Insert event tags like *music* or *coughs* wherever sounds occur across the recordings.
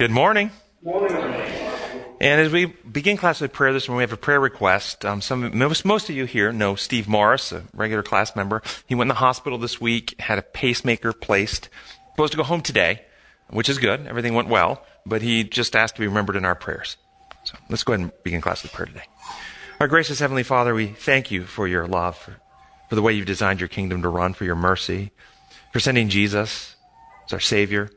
Good morning. And as we begin class with prayer this morning, we have a prayer request. Um, some, most, most of you here know Steve Morris, a regular class member. He went in the hospital this week, had a pacemaker placed. Supposed to go home today, which is good. Everything went well, but he just asked to be remembered in our prayers. So let's go ahead and begin class with prayer today. Our gracious Heavenly Father, we thank you for your love, for, for the way you've designed your kingdom to run, for your mercy, for sending Jesus as our Savior.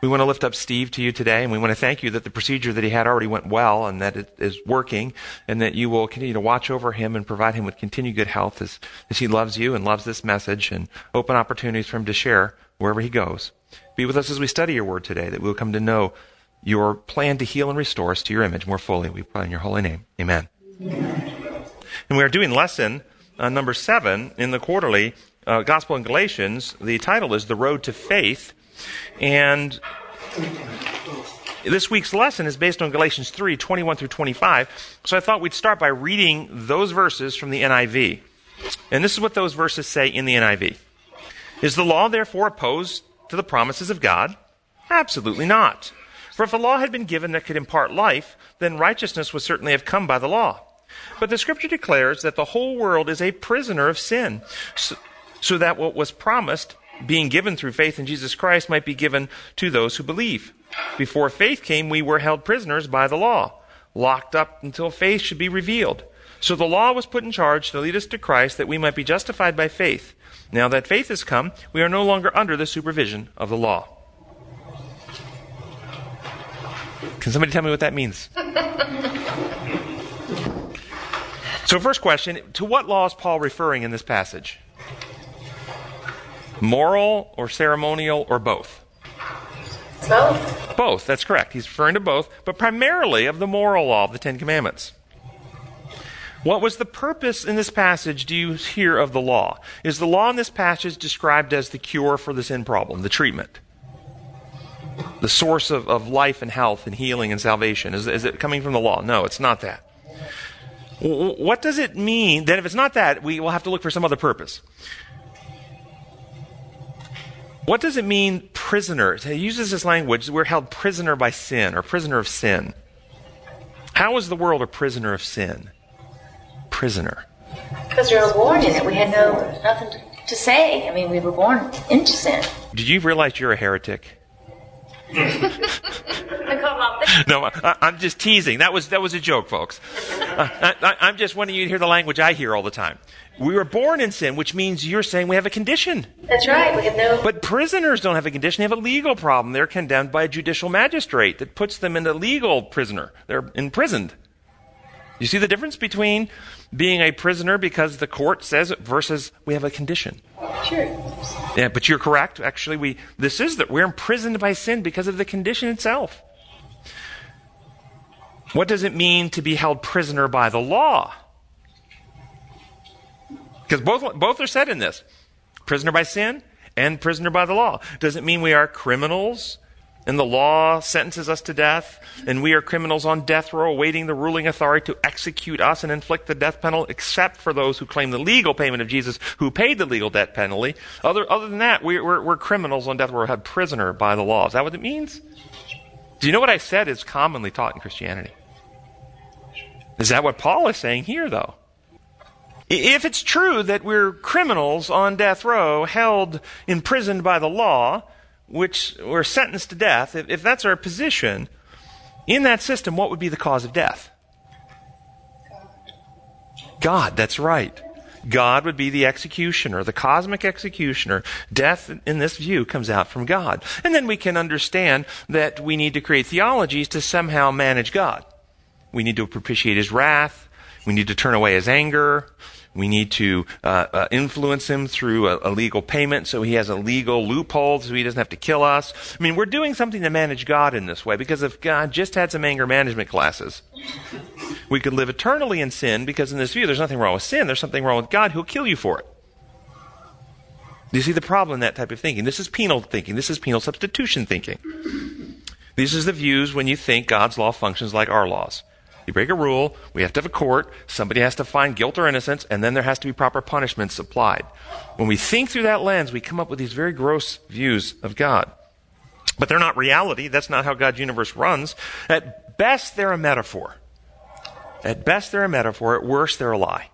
We want to lift up Steve to you today, and we want to thank you that the procedure that he had already went well and that it is working, and that you will continue to watch over him and provide him with continued good health as, as he loves you and loves this message and open opportunities for him to share wherever he goes. Be with us as we study your word today, that we'll come to know your plan to heal and restore us to your image more fully. We pray in your holy name. Amen. Amen. And we are doing lesson uh, number seven in the quarterly uh, Gospel in Galatians. The title is The Road to Faith. And this week's lesson is based on Galatians 3 21 through 25. So I thought we'd start by reading those verses from the NIV. And this is what those verses say in the NIV Is the law therefore opposed to the promises of God? Absolutely not. For if a law had been given that could impart life, then righteousness would certainly have come by the law. But the scripture declares that the whole world is a prisoner of sin, so, so that what was promised being given through faith in Jesus Christ might be given to those who believe. Before faith came, we were held prisoners by the law, locked up until faith should be revealed. So the law was put in charge to lead us to Christ that we might be justified by faith. Now that faith has come, we are no longer under the supervision of the law. Can somebody tell me what that means? *laughs* so, first question to what law is Paul referring in this passage? Moral or ceremonial or both? Both. Both, that's correct. He's referring to both, but primarily of the moral law of the Ten Commandments. What was the purpose in this passage, do you hear, of the law? Is the law in this passage described as the cure for the sin problem, the treatment? The source of, of life and health and healing and salvation? Is, is it coming from the law? No, it's not that. What does it mean? Then, if it's not that, we will have to look for some other purpose. What does it mean, prisoner? He uses this language, we're held prisoner by sin or prisoner of sin. How is the world a prisoner of sin? Prisoner. Because we were born in it. We had no nothing to say. I mean, we were born into sin. Did you realize you're a heretic? No, I, am just teasing. That was that was a joke, folks. Uh, I, am just wanting you to hear the language I hear all the time. We were born in sin, which means you're saying we have a condition. That's right. We have no. But prisoners don't have a condition; they have a legal problem. They're condemned by a judicial magistrate that puts them in a legal prisoner. They're imprisoned. You see the difference between being a prisoner because the court says it versus we have a condition. Sure. Yeah, but you're correct. Actually, we this is that we're imprisoned by sin because of the condition itself. What does it mean to be held prisoner by the law? Because both both are said in this. Prisoner by sin and prisoner by the law. Does it mean we are criminals and the law sentences us to death, and we are criminals on death row awaiting the ruling authority to execute us and inflict the death penalty, except for those who claim the legal payment of Jesus, who paid the legal death penalty. Other, other than that, we, we're criminals on death row, held prisoner by the law. Is that what it means? Do you know what I said is commonly taught in Christianity? Is that what Paul is saying here, though? If it's true that we're criminals on death row, held imprisoned by the law, which were sentenced to death, if, if that's our position, in that system, what would be the cause of death? God, that's right. God would be the executioner, the cosmic executioner. Death, in this view, comes out from God. And then we can understand that we need to create theologies to somehow manage God. We need to propitiate his wrath. We need to turn away his anger. We need to uh, uh, influence him through a, a, legal payment so he has a legal loophole so he doesn't have to kill us. I mean, we're doing something to manage God in this way because if God just had some anger management classes, we could live eternally in sin because in this view, there's nothing wrong with sin. There's something wrong with God who'll kill you for it. Do you see the problem in that type of thinking? This is penal thinking. This is penal substitution thinking. This is the views when you think God's law functions like our laws. You break a rule, we have to have a court, somebody has to find guilt or innocence, and then there has to be proper punishments applied. When we think through that lens, we come up with these very gross views of God. But they're not reality. That's not how God's universe runs. At best, they're a metaphor. At best, they're a metaphor. At worst, they're a lie.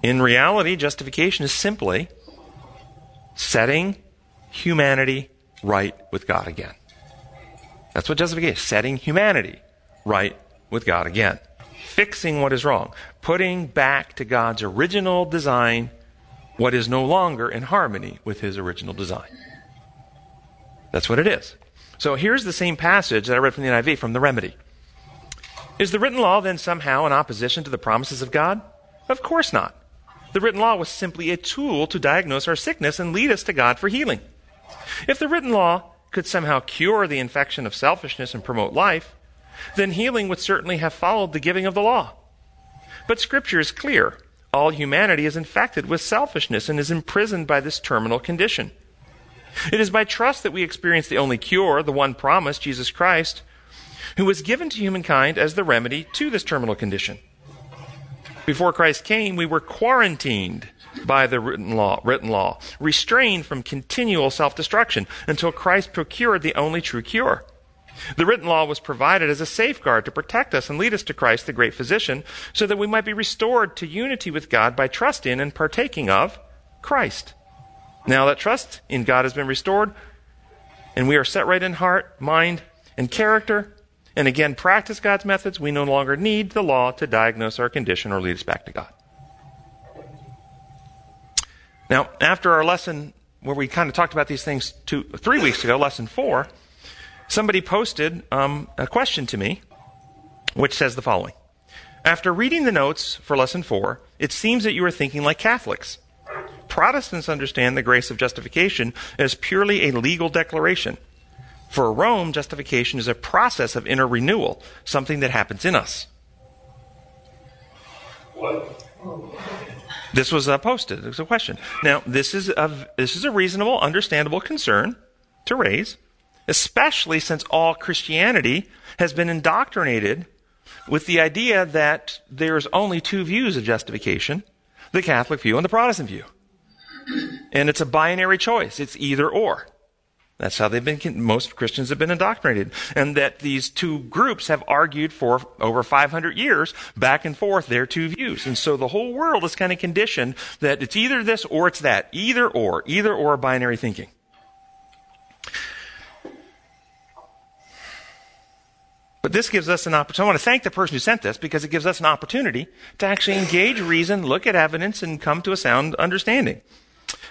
In reality, justification is simply setting humanity right with God again. That's what justification is setting humanity right with God again. Fixing what is wrong. Putting back to God's original design what is no longer in harmony with his original design. That's what it is. So here's the same passage that I read from the NIV from the remedy. Is the written law then somehow in opposition to the promises of God? Of course not. The written law was simply a tool to diagnose our sickness and lead us to God for healing. If the written law could somehow cure the infection of selfishness and promote life, then healing would certainly have followed the giving of the law. But Scripture is clear. All humanity is infected with selfishness and is imprisoned by this terminal condition. It is by trust that we experience the only cure, the one promised, Jesus Christ, who was given to humankind as the remedy to this terminal condition. Before Christ came, we were quarantined by the written law, written law, restrained from continual self-destruction until Christ procured the only true cure. The written law was provided as a safeguard to protect us and lead us to Christ, the great physician, so that we might be restored to unity with God by trust in and partaking of Christ. Now that trust in God has been restored, and we are set right in heart, mind, and character, and again practice God's methods, we no longer need the law to diagnose our condition or lead us back to God. Now, after our lesson where we kind of talked about these things two, three weeks ago, lesson four, somebody posted um, a question to me, which says the following. After reading the notes for lesson four, it seems that you are thinking like Catholics. Protestants understand the grace of justification as purely a legal declaration. For Rome, justification is a process of inner renewal, something that happens in us. What? This was uh, posted. It was a question. Now, this is a, this is a reasonable, understandable concern to raise, especially since all Christianity has been indoctrinated with the idea that there's only two views of justification the Catholic view and the Protestant view. And it's a binary choice. It's either or. That's how they've been, most Christians have been indoctrinated. And that these two groups have argued for over 500 years, back and forth, their two views. And so the whole world is kind of conditioned that it's either this or it's that. Either or. Either or binary thinking. But this gives us an opportunity. I want to thank the person who sent this because it gives us an opportunity to actually engage reason, look at evidence, and come to a sound understanding.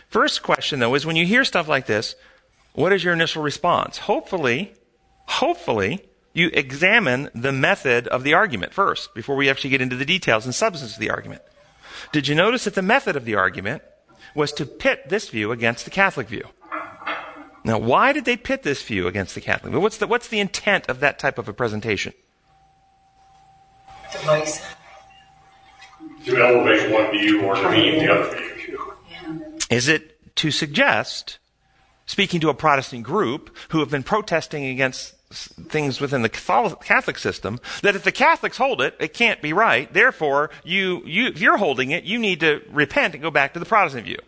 First question, though, is when you hear stuff like this, what is your initial response? Hopefully, hopefully, you examine the method of the argument first before we actually get into the details and substance of the argument. Did you notice that the method of the argument was to pit this view against the Catholic view? Now, why did they pit this view against the Catholic view? What's the, what's the intent of that type of a presentation? To elevate one view or demean the other view. Is it to suggest speaking to a Protestant group who have been protesting against things within the Catholic system that if the Catholics hold it, it can't be right. Therefore, you, you, if you're holding it, you need to repent and go back to the Protestant view.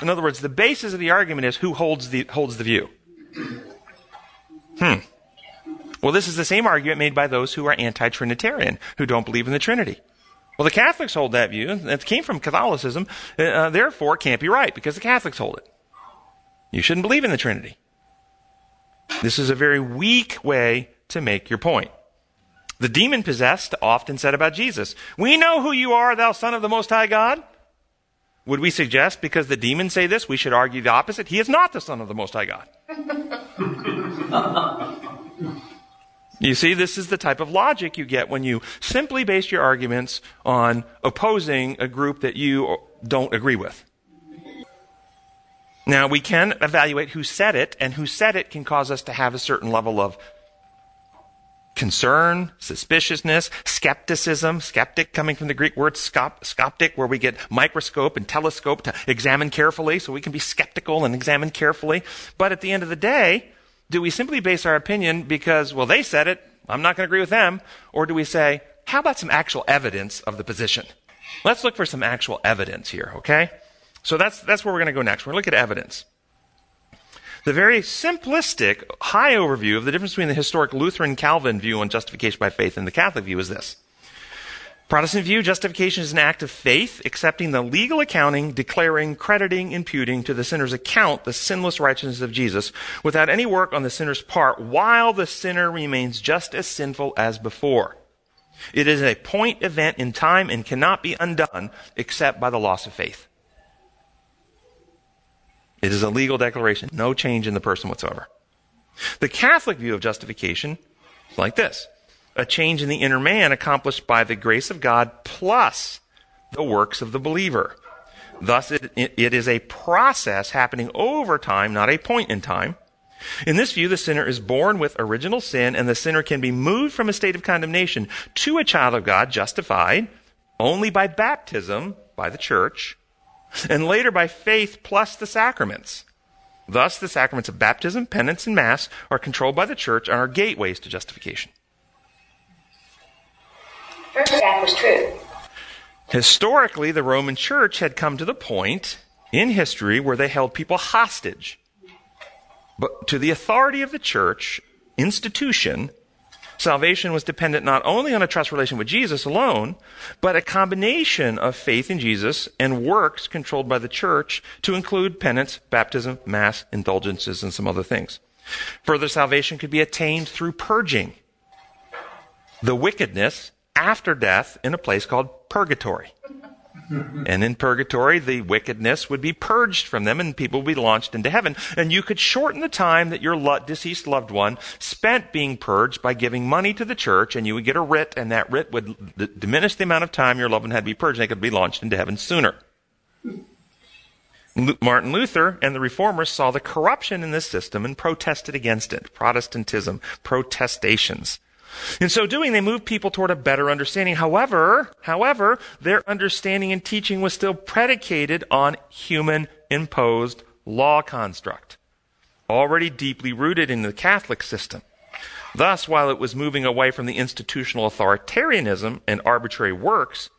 In other words, the basis of the argument is who holds the, holds the view. Hmm. Well, this is the same argument made by those who are anti-Trinitarian, who don't believe in the Trinity. Well, the Catholics hold that view. and It came from Catholicism. Uh, therefore, it can't be right because the Catholics hold it. You shouldn't believe in the Trinity. This is a very weak way to make your point. The demon possessed often said about Jesus, We know who you are, thou Son of the Most High God. Would we suggest because the demons say this, we should argue the opposite? He is not the Son of the Most High God. *laughs* you see, this is the type of logic you get when you simply base your arguments on opposing a group that you don't agree with. Now, we can evaluate who said it, and who said it can cause us to have a certain level of concern, suspiciousness, skepticism, skeptic coming from the Greek word scop, skoptic, where we get microscope and telescope to examine carefully, so we can be skeptical and examine carefully. But at the end of the day, do we simply base our opinion because, well, they said it, I'm not going to agree with them, or do we say, how about some actual evidence of the position? Let's look for some actual evidence here, okay? So that's, that's where we're going to go next. We're going to look at evidence. The very simplistic, high overview of the difference between the historic Lutheran Calvin view on justification by faith and the Catholic view is this. Protestant view, justification is an act of faith, accepting the legal accounting, declaring, crediting, imputing to the sinner's account the sinless righteousness of Jesus without any work on the sinner's part while the sinner remains just as sinful as before. It is a point event in time and cannot be undone except by the loss of faith. It is a legal declaration, no change in the person whatsoever. The Catholic view of justification is like this a change in the inner man accomplished by the grace of God plus the works of the believer. Thus, it, it is a process happening over time, not a point in time. In this view, the sinner is born with original sin, and the sinner can be moved from a state of condemnation to a child of God, justified only by baptism by the church, and later by faith plus the sacraments. Thus, the sacraments of baptism, penance, and mass are controlled by the church and are gateways to justification. First half was true. Historically, the Roman Church had come to the point in history where they held people hostage. But to the authority of the church institution, salvation was dependent not only on a trust relation with Jesus alone, but a combination of faith in Jesus and works controlled by the church to include penance, baptism, mass, indulgences, and some other things. Further salvation could be attained through purging the wickedness after death in a place called purgatory. *laughs* And in purgatory, the wickedness would be purged from them and people would be launched into heaven. And you could shorten the time that your deceased loved one spent being purged by giving money to the church and you would get a writ and that writ would d- diminish the amount of time your loved one had to be purged and they could be launched into heaven sooner. Martin Luther and the reformers saw the corruption in this system and protested against it. Protestantism, protestations. In so doing, they moved people toward a better understanding. However, however, their understanding and teaching was still predicated on human imposed law construct, already deeply rooted in the Catholic system. Thus, while it was moving away from the institutional authoritarianism and arbitrary works,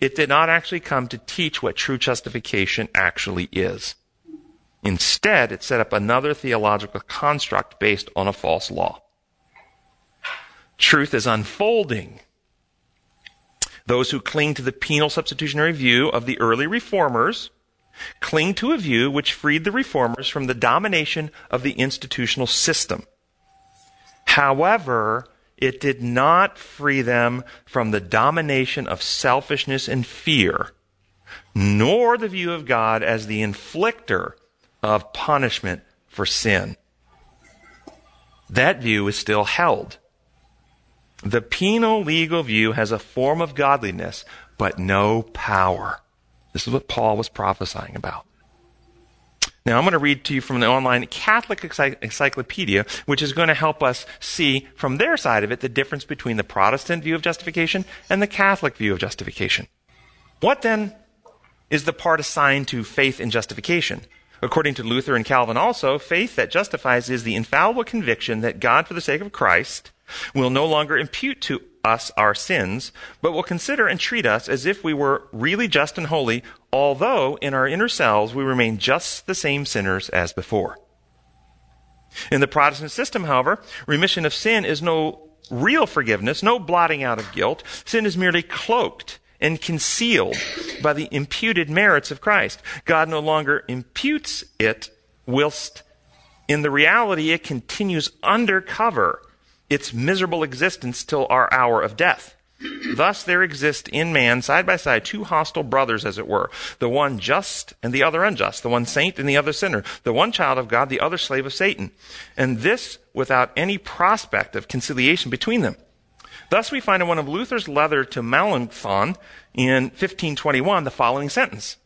it did not actually come to teach what true justification actually is. Instead, it set up another theological construct based on a false law. Truth is unfolding. Those who cling to the penal substitutionary view of the early reformers cling to a view which freed the reformers from the domination of the institutional system. However, it did not free them from the domination of selfishness and fear, nor the view of God as the inflictor of punishment for sin. That view is still held. The penal legal view has a form of godliness, but no power. This is what Paul was prophesying about. Now, I'm going to read to you from the online Catholic Encyclopedia, which is going to help us see from their side of it the difference between the Protestant view of justification and the Catholic view of justification. What then is the part assigned to faith in justification? According to Luther and Calvin also, faith that justifies is the infallible conviction that God, for the sake of Christ, will no longer impute to us our sins, but will consider and treat us as if we were really just and holy, although in our inner selves we remain just the same sinners as before. In the Protestant system, however, remission of sin is no real forgiveness, no blotting out of guilt. Sin is merely cloaked and concealed by the imputed merits of Christ. God no longer imputes it, whilst in the reality it continues undercover its miserable existence till our hour of death. Thus there exist in man side by side two hostile brothers, as it were, the one just and the other unjust, the one saint and the other sinner, the one child of God, the other slave of Satan, and this without any prospect of conciliation between them. Thus we find in one of Luther's letters to Melanchthon in 1521 the following sentence.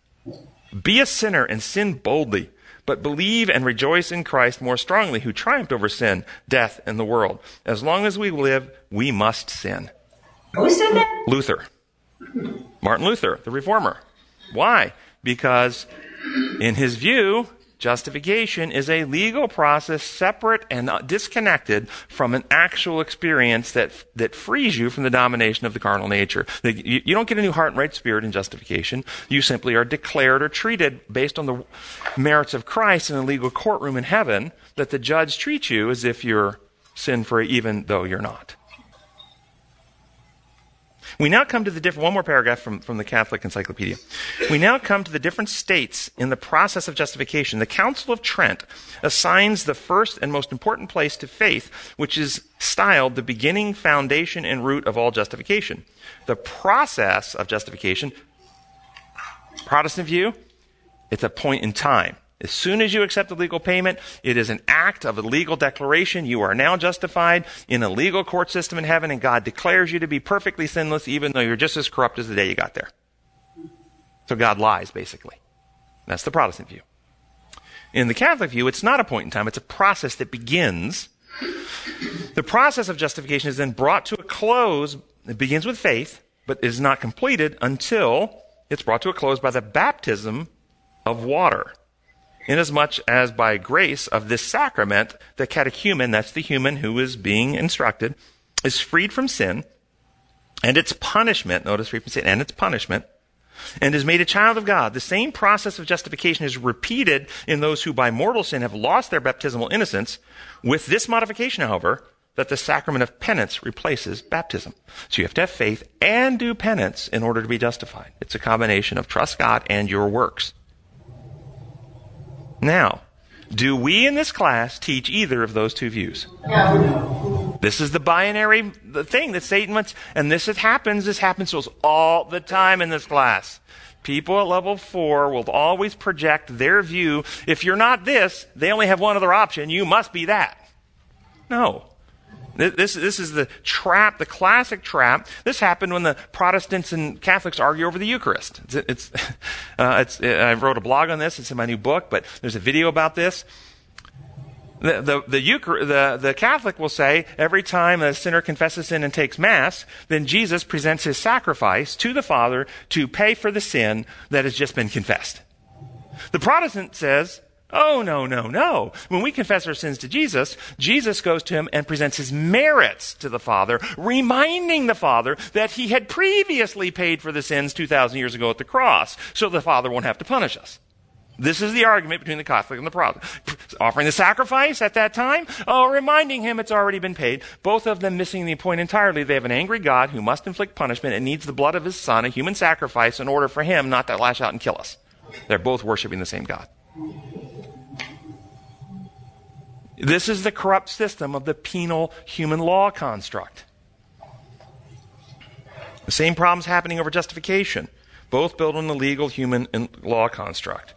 Be a sinner and sin boldly but believe and rejoice in Christ more strongly, who triumphed over sin, death, and the world. As long as we live, we must sin. Who said that? Luther. Martin Luther, the reformer. Why? Because in his view, Justification is a legal process separate and disconnected from an actual experience that, that frees you from the domination of the carnal nature. You, you don't get a new heart and right spirit in justification. You simply are declared or treated based on the merits of Christ in a legal courtroom in heaven that the judge treats you as if you're sin free even though you're not. We now come to the different, one more paragraph from, from the Catholic Encyclopedia. We now come to the different states in the process of justification. The Council of Trent assigns the first and most important place to faith, which is styled the beginning, foundation, and root of all justification. The process of justification, Protestant view, it's a point in time. As soon as you accept the legal payment, it is an act of a legal declaration. You are now justified in a legal court system in heaven, and God declares you to be perfectly sinless, even though you're just as corrupt as the day you got there. So God lies, basically. That's the Protestant view. In the Catholic view, it's not a point in time, it's a process that begins. The process of justification is then brought to a close. It begins with faith, but is not completed until it's brought to a close by the baptism of water inasmuch as by grace of this sacrament, the catechumen, that's the human who is being instructed, is freed from sin and its punishment, notice free from sin, and its punishment, and is made a child of God. The same process of justification is repeated in those who by mortal sin have lost their baptismal innocence, with this modification, however, that the sacrament of penance replaces baptism. So you have to have faith and do penance in order to be justified. It's a combination of trust God and your works. Now, do we in this class teach either of those two views? No. This is the binary thing that Satan wants, and this happens. This happens to us all the time in this class. People at level four will always project their view. If you're not this, they only have one other option. You must be that. No. This, this is the trap, the classic trap. This happened when the Protestants and Catholics argue over the Eucharist. It's, it's, *laughs* uh, it's, I wrote a blog on this. It's in my new book, but there's a video about this. The, the, the, Euchar- the, the Catholic will say every time a sinner confesses sin and takes Mass, then Jesus presents his sacrifice to the Father to pay for the sin that has just been confessed. The Protestant says Oh, no, no, no. When we confess our sins to Jesus, Jesus goes to him and presents his merits to the Father, reminding the Father that he had previously paid for the sins 2,000 years ago at the cross, so the Father won't have to punish us. This is the argument between the Catholic and the Protestant. Offering the sacrifice at that time, oh, reminding him it's already been paid. Both of them missing the point entirely. They have an angry God who must inflict punishment and needs the blood of his son, a human sacrifice, in order for him not to lash out and kill us. They're both worshiping the same God. This is the corrupt system of the penal human law construct. The same problems happening over justification, both built on the legal human law construct.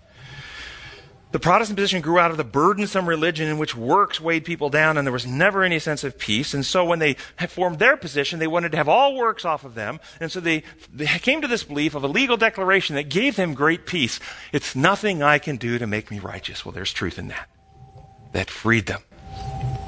The Protestant position grew out of the burdensome religion in which works weighed people down and there was never any sense of peace. And so when they formed their position, they wanted to have all works off of them. And so they, they came to this belief of a legal declaration that gave them great peace. It's nothing I can do to make me righteous. Well, there's truth in that that freed them.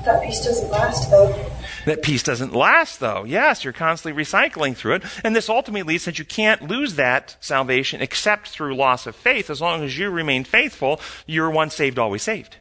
That peace doesn't last, though. That peace doesn't last, though. Yes, you're constantly recycling through it. And this ultimately leads that you can't lose that salvation except through loss of faith. As long as you remain faithful, you're once saved, always saved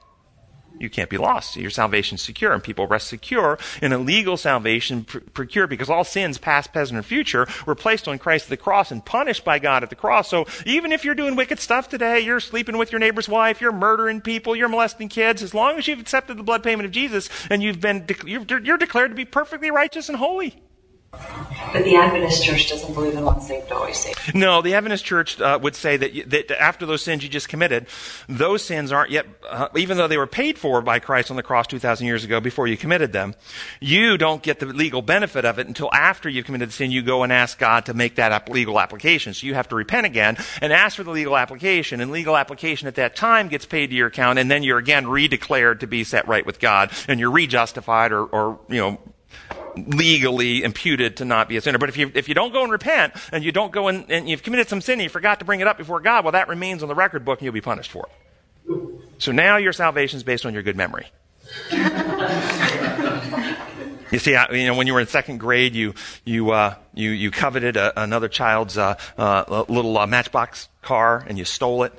you can't be lost. Your salvation's secure, and people rest secure in a legal salvation pr- procured because all sins, past, present, and future, were placed on Christ at the cross and punished by God at the cross. So even if you're doing wicked stuff today, you're sleeping with your neighbor's wife, you're murdering people, you're molesting kids, as long as you've accepted the blood payment of Jesus and you've been, de- you're, you're declared to be perfectly righteous and holy. But the Adventist Church doesn't believe in once saved, always saved. No, the Adventist Church uh, would say that, you, that after those sins you just committed, those sins aren't yet, uh, even though they were paid for by Christ on the cross 2,000 years ago before you committed them, you don't get the legal benefit of it until after you've committed the sin. You go and ask God to make that legal application. So you have to repent again and ask for the legal application. And legal application at that time gets paid to your account, and then you're again redeclared to be set right with God, and you're rejustified or, or you know, legally imputed to not be a sinner. But if you, if you don't go and repent and you don't go and, and you've committed some sin and you forgot to bring it up before God, well, that remains on the record book and you'll be punished for it. So now your salvation is based on your good memory. *laughs* You see, you know, when you were in second grade, you you uh, you you coveted a, another child's uh, uh, little uh, Matchbox car and you stole it.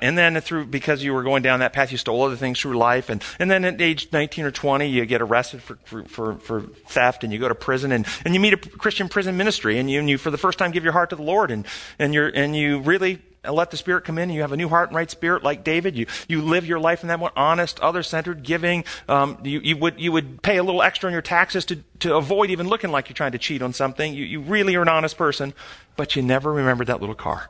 And then through, because you were going down that path, you stole other things through life. And, and then at age 19 or 20, you get arrested for, for, for, for theft and you go to prison and, and you meet a Christian prison ministry and you, and you for the first time give your heart to the Lord and, and you're, and you really let the Spirit come in and you have a new heart and right spirit like David. You, you live your life in that one, honest, other-centered, giving. Um, you, you, would, you would pay a little extra on your taxes to, to avoid even looking like you're trying to cheat on something. You, you really are an honest person, but you never remembered that little car.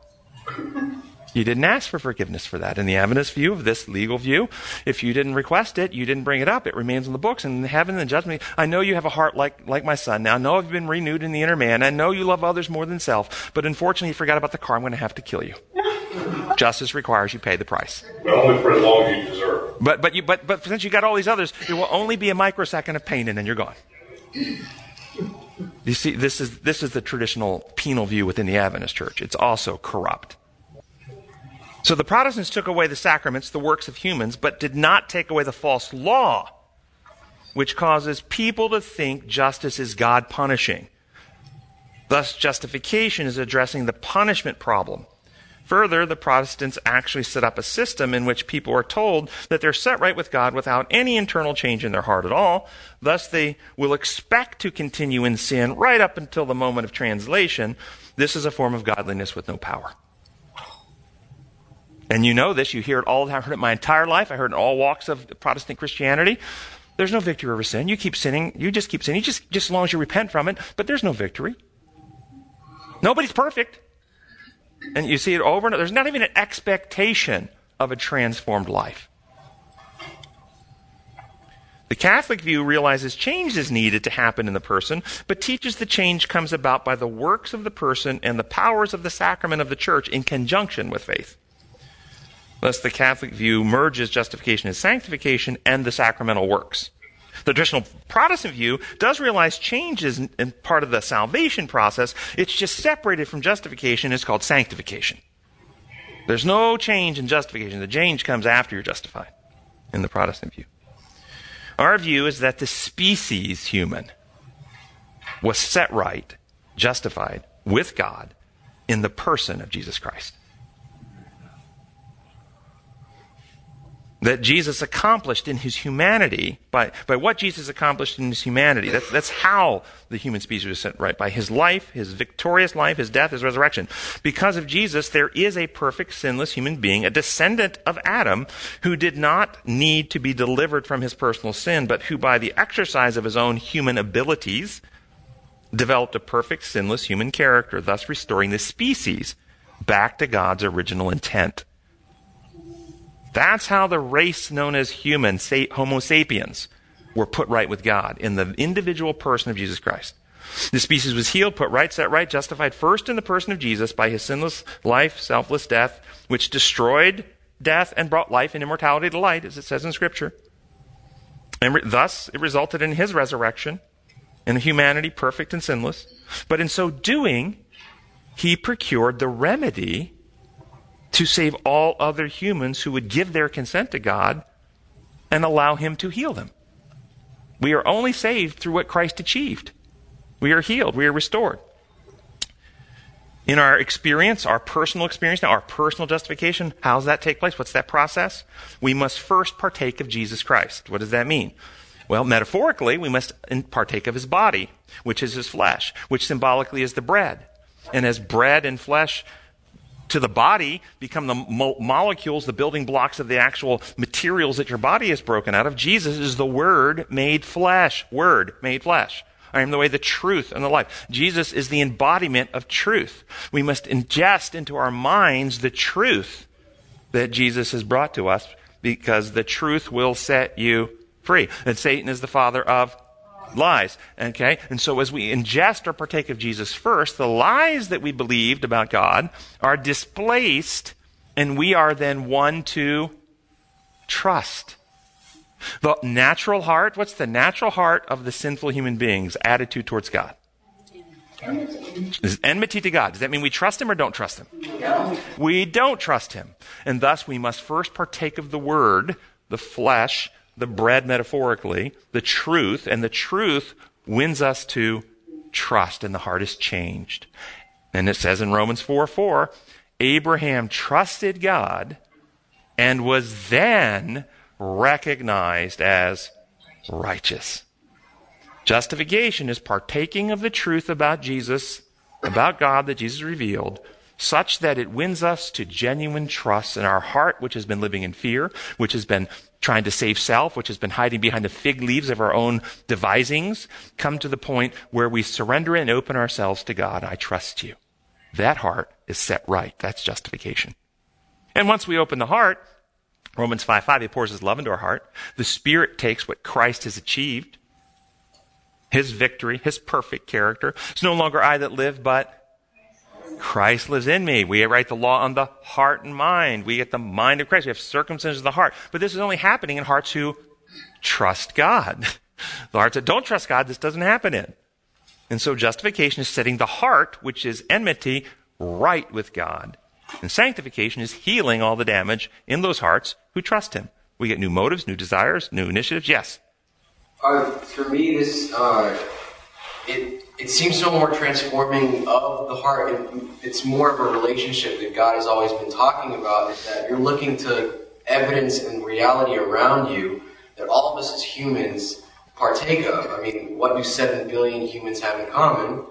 You didn't ask for forgiveness for that. In the Adventist view of this legal view, if you didn't request it, you didn't bring it up, it remains in the books. And in heaven and judgment, I know you have a heart like, like my son. Now, I know I've been renewed in the inner man. I know you love others more than self. But unfortunately, you forgot about the car. I'm going to have to kill you. *laughs* Justice requires you pay the price. But only for as long as you deserve. But, but, you, but, but since you got all these others, it will only be a microsecond of pain and then you're gone. You see, this is, this is the traditional penal view within the Adventist church. It's also corrupt. So the Protestants took away the sacraments, the works of humans, but did not take away the false law, which causes people to think justice is God punishing. Thus, justification is addressing the punishment problem. Further, the Protestants actually set up a system in which people are told that they're set right with God without any internal change in their heart at all. Thus, they will expect to continue in sin right up until the moment of translation. This is a form of godliness with no power. And you know this, you hear it all, I've heard it my entire life. I heard it in all walks of Protestant Christianity. There's no victory over sin. You keep sinning, you just keep sinning, just, just as long as you repent from it, but there's no victory. Nobody's perfect. And you see it over and over. There's not even an expectation of a transformed life. The Catholic view realizes change is needed to happen in the person, but teaches the change comes about by the works of the person and the powers of the sacrament of the church in conjunction with faith. Thus, the Catholic view merges justification and sanctification and the sacramental works. The traditional Protestant view does realize change is part of the salvation process. It's just separated from justification. It's called sanctification. There's no change in justification. The change comes after you're justified in the Protestant view. Our view is that the species human was set right, justified with God in the person of Jesus Christ. That Jesus accomplished in his humanity, by, by what Jesus accomplished in his humanity. That's, that's how the human species was set right, by his life, his victorious life, his death, his resurrection. Because of Jesus, there is a perfect, sinless human being, a descendant of Adam, who did not need to be delivered from his personal sin, but who, by the exercise of his own human abilities, developed a perfect, sinless human character, thus restoring the species back to God's original intent. That's how the race known as human, Homo sapiens, were put right with God in the individual person of Jesus Christ. The species was healed, put right, set right, justified first in the person of Jesus by his sinless life, selfless death, which destroyed death and brought life and immortality to light, as it says in Scripture. And re- thus, it resulted in his resurrection and humanity perfect and sinless. But in so doing, he procured the remedy to save all other humans who would give their consent to God and allow Him to heal them. We are only saved through what Christ achieved. We are healed, we are restored. In our experience, our personal experience, now our personal justification, how does that take place? What's that process? We must first partake of Jesus Christ. What does that mean? Well, metaphorically, we must partake of his body, which is his flesh, which symbolically is the bread. And as bread and flesh to the body become the mo- molecules, the building blocks of the actual materials that your body is broken out of. Jesus is the Word made flesh. Word made flesh. I am the way, the truth, and the life. Jesus is the embodiment of truth. We must ingest into our minds the truth that Jesus has brought to us because the truth will set you free. And Satan is the father of lies. Okay? And so as we ingest or partake of Jesus first, the lies that we believed about God are displaced, and we are then won to trust. The natural heart, what's the natural heart of the sinful human being's attitude towards God? Is enmity to God. Does that mean we trust him or don't trust him? No. We don't trust him. And thus we must first partake of the word, the flesh, the bread metaphorically, the truth, and the truth wins us to trust, and the heart is changed. And it says in Romans 4 4, Abraham trusted God, and was then recognized as righteous. Justification is partaking of the truth about Jesus, about God that Jesus revealed, such that it wins us to genuine trust in our heart, which has been living in fear, which has been trying to save self, which has been hiding behind the fig leaves of our own devisings, come to the point where we surrender and open ourselves to God. I trust you. That heart is set right. That's justification. And once we open the heart, Romans 5 5, he pours his love into our heart. The Spirit takes what Christ has achieved, his victory, his perfect character. It's no longer I that live, but Christ lives in me. We write the law on the heart and mind. We get the mind of Christ. We have circumcision of the heart. But this is only happening in hearts who trust God. *laughs* The hearts that don't trust God, this doesn't happen in. And so justification is setting the heart, which is enmity, right with God. And sanctification is healing all the damage in those hearts who trust Him. We get new motives, new desires, new initiatives. Yes. Uh, for me, this uh, it it seems no more transforming of the heart. and it's more of a relationship that God has always been talking about. Is that you're looking to evidence and reality around you that all of us as humans partake of. I mean, what do seven billion humans have in common?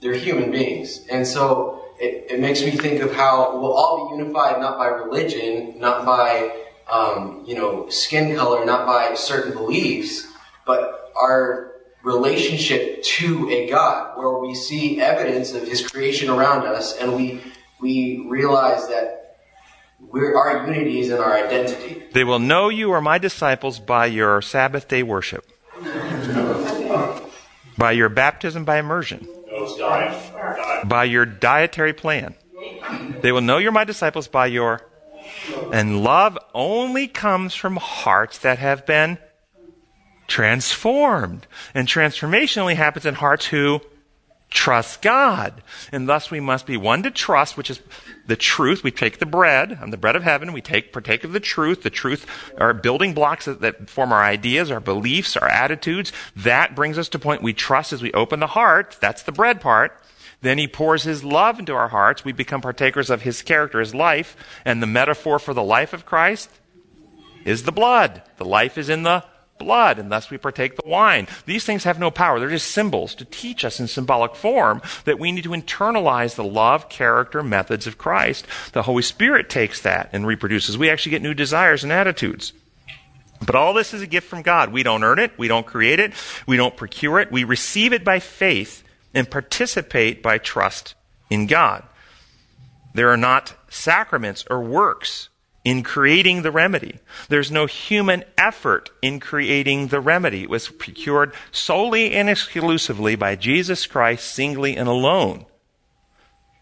They're human beings, and so it, it makes me think of how we'll all be unified not by religion, not by um, you know skin color, not by certain beliefs, but our relationship to a God, where we see evidence of His creation around us, and we we realize that we're, our unity is in our identity. They will know you are my disciples by your Sabbath day worship, by your baptism by immersion, by your dietary plan. They will know you're my disciples by your. And love only comes from hearts that have been transformed. And transformation only happens in hearts who trust God. And thus we must be won to trust, which is the truth. We take the bread, I'm the bread of heaven. We take, partake of the truth. The truth are building blocks that, that form our ideas, our beliefs, our attitudes. That brings us to point we trust as we open the heart. That's the bread part. Then he pours his love into our hearts. We become partakers of his character, his life. And the metaphor for the life of Christ is the blood. The life is in the blood, and thus we partake the wine. These things have no power. They're just symbols to teach us in symbolic form that we need to internalize the love, character, methods of Christ. The Holy Spirit takes that and reproduces. We actually get new desires and attitudes. But all this is a gift from God. We don't earn it. We don't create it. We don't procure it. We receive it by faith and participate by trust in God. There are not sacraments or works in creating the remedy. There's no human effort in creating the remedy. It was procured solely and exclusively by Jesus Christ, singly and alone.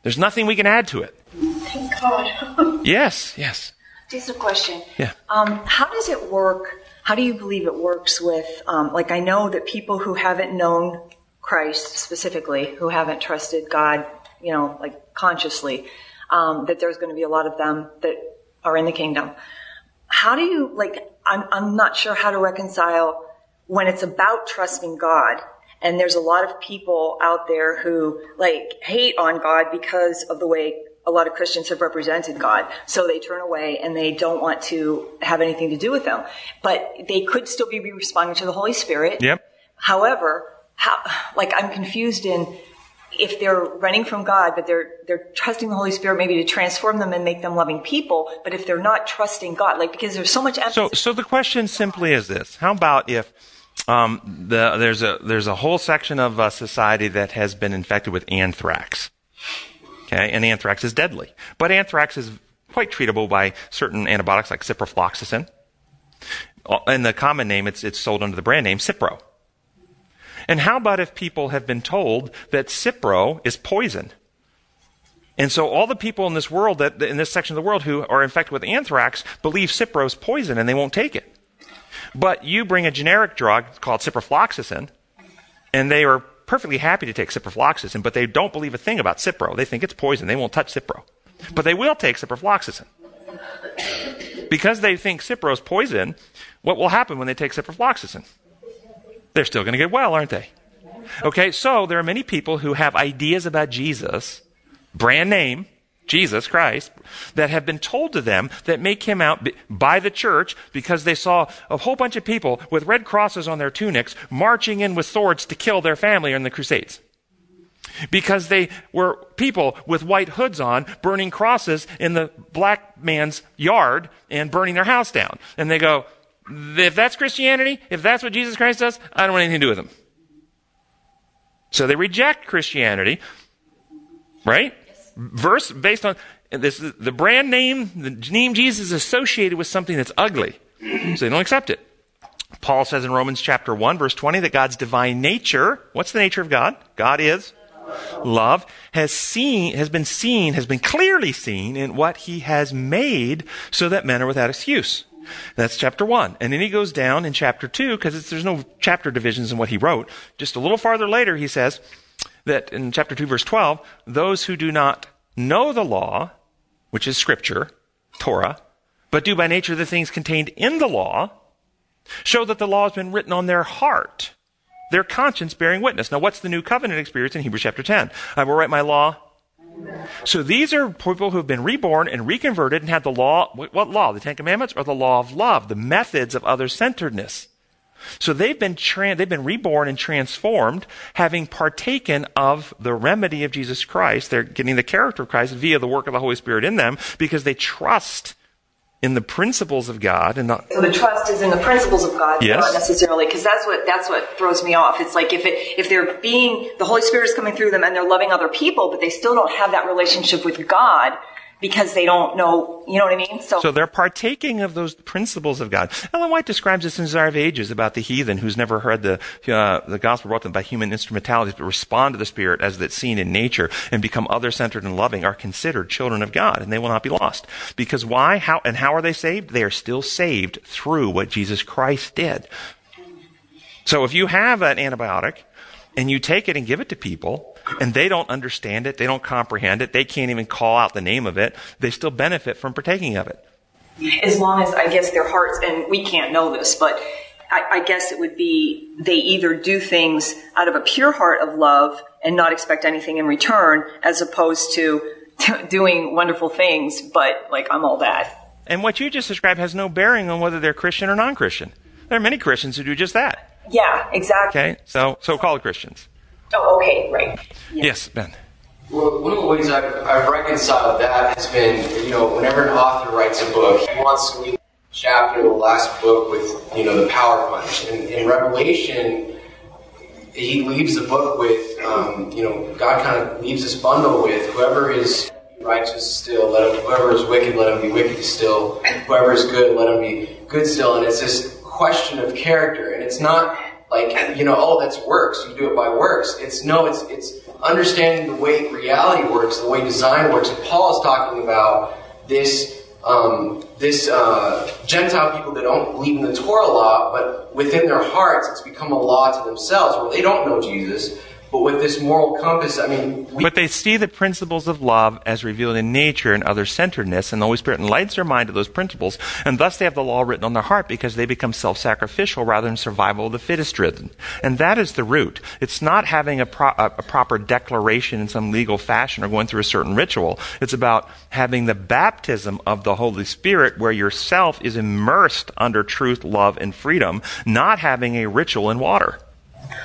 There's nothing we can add to it. Thank God. *laughs* yes, yes. Just a question. Yeah. Um, how does it work? How do you believe it works with, um, like, I know that people who haven't known Christ specifically, who haven't trusted God, you know, like consciously, um, that there's going to be a lot of them that are in the kingdom. How do you, like, I'm, I'm not sure how to reconcile when it's about trusting God and there's a lot of people out there who like hate on God because of the way a lot of Christians have represented God. So they turn away and they don't want to have anything to do with them. But they could still be responding to the Holy Spirit. Yep. However, how, like I'm confused in if they're running from God, but they're they're trusting the Holy Spirit maybe to transform them and make them loving people, but if they're not trusting God, like because there's so much emphasis. So, so the question simply is this: How about if um, the, there's a there's a whole section of uh, society that has been infected with anthrax? Okay, and anthrax is deadly, but anthrax is quite treatable by certain antibiotics like ciprofloxacin. And the common name, it's it's sold under the brand name Cipro. And how about if people have been told that Cipro is poison? And so all the people in this world that in this section of the world who are infected with anthrax believe Cipro is poison and they won't take it. But you bring a generic drug called ciprofloxacin, and they are perfectly happy to take ciprofloxacin, but they don't believe a thing about Cipro. They think it's poison. They won't touch Cipro. But they will take ciprofloxacin. Because they think Cipro is poison, what will happen when they take ciprofloxacin? They're still going to get well, aren't they? Okay, so there are many people who have ideas about Jesus, brand name, Jesus Christ, that have been told to them that make him out by the church because they saw a whole bunch of people with red crosses on their tunics marching in with swords to kill their family in the Crusades. Because they were people with white hoods on burning crosses in the black man's yard and burning their house down. And they go, if that's Christianity, if that's what Jesus Christ does, I don't want anything to do with him. So they reject Christianity, right? verse based on this the brand name the name jesus is associated with something that's ugly so they don't accept it paul says in romans chapter 1 verse 20 that god's divine nature what's the nature of god god is love has seen has been seen has been clearly seen in what he has made so that men are without excuse that's chapter 1 and then he goes down in chapter 2 because there's no chapter divisions in what he wrote just a little farther later he says that in chapter 2, verse 12, those who do not know the law, which is scripture, Torah, but do by nature the things contained in the law, show that the law has been written on their heart, their conscience bearing witness. Now, what's the new covenant experience in Hebrews chapter 10? I will write my law. So these are people who have been reborn and reconverted and had the law, what law? The Ten Commandments or the law of love, the methods of other centeredness. So they've been, tra- they've been reborn and transformed, having partaken of the remedy of Jesus Christ. They're getting the character of Christ via the work of the Holy Spirit in them because they trust in the principles of God and not. So the trust is in the principles of God, yes. not necessarily, because that's what that's what throws me off. It's like if it if they're being the Holy Spirit is coming through them and they're loving other people, but they still don't have that relationship with God because they don't know, you know what I mean? So, so they're partaking of those principles of God. Ellen White describes this in Desire of Ages about the heathen who's never heard the, uh, the gospel brought them by human instrumentalities, but respond to the Spirit as it's seen in nature and become other-centered and loving are considered children of God and they will not be lost. Because why? How, and how are they saved? They are still saved through what Jesus Christ did. So if you have an antibiotic and you take it and give it to people, and they don't understand it, they don't comprehend it, they can't even call out the name of it, they still benefit from partaking of it. As long as I guess their hearts, and we can't know this, but I, I guess it would be they either do things out of a pure heart of love and not expect anything in return, as opposed to *laughs* doing wonderful things, but like I'm all that. And what you just described has no bearing on whether they're Christian or non-Christian. There are many Christians who do just that. Yeah, exactly. Okay, so so-called Christians. Oh, okay, right. Yeah. Yes, Ben. Well, one of the ways I've, I've, reconciled that has been, you know, whenever an author writes a book, he wants to leave a chapter, the last book, with, you know, the power punch. And in Revelation, he leaves the book with, um, you know, God kind of leaves this bundle with whoever is righteous still, let him, whoever is wicked, let him be wicked still, whoever is good, let him be good still. And it's this question of character. And it's not like you know oh that's works you do it by works it's no it's it's understanding the way reality works the way design works and paul is talking about this um, this uh, gentile people that don't believe in the torah law but within their hearts it's become a law to themselves where they don't know jesus but with this moral compass, I mean. but they see the principles of love as revealed in nature and other centeredness, and the Holy Spirit enlightens their mind to those principles, and thus they have the law written on their heart because they become self sacrificial rather than survival of the fittest driven. And that is the root. It's not having a, pro- a proper declaration in some legal fashion or going through a certain ritual. It's about having the baptism of the Holy Spirit where yourself is immersed under truth, love, and freedom, not having a ritual in water.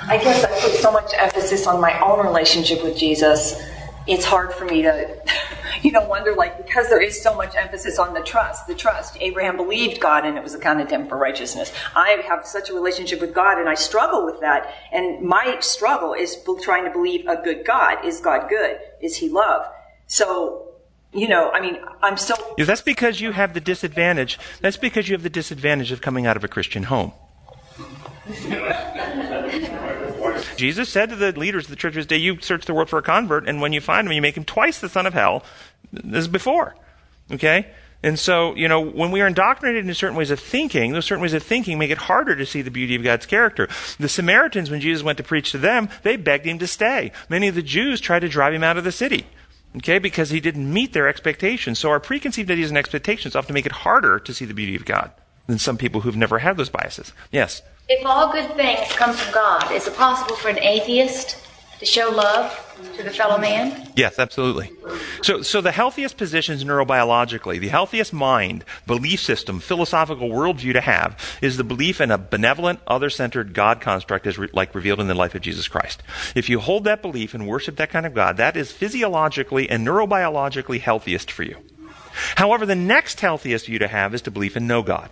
I guess I put so much emphasis on my own relationship with Jesus. It's hard for me to, *laughs* you know, wonder like because there is so much emphasis on the trust, the trust. Abraham believed God and it was accounted to him for righteousness. I have such a relationship with God and I struggle with that. And my struggle is trying to believe a good God. Is God good? Is He love? So you know, I mean, I'm still. Yeah, that's because you have the disadvantage. That's because you have the disadvantage of coming out of a Christian home. *laughs* Jesus said to the leaders of the church of his day, You search the world for a convert, and when you find him, you make him twice the son of hell as before. Okay? And so, you know, when we are indoctrinated into certain ways of thinking, those certain ways of thinking make it harder to see the beauty of God's character. The Samaritans, when Jesus went to preach to them, they begged him to stay. Many of the Jews tried to drive him out of the city. Okay, because he didn't meet their expectations. So our preconceived ideas and expectations often make it harder to see the beauty of God than some people who've never had those biases. Yes? If all good things come from God, is it possible for an atheist to show love to the fellow man? Yes, absolutely. So, so the healthiest positions neurobiologically, the healthiest mind, belief system, philosophical worldview to have is the belief in a benevolent, other-centered God construct as re- like revealed in the life of Jesus Christ. If you hold that belief and worship that kind of God, that is physiologically and neurobiologically healthiest for you. However, the next healthiest view to have is to believe in no God.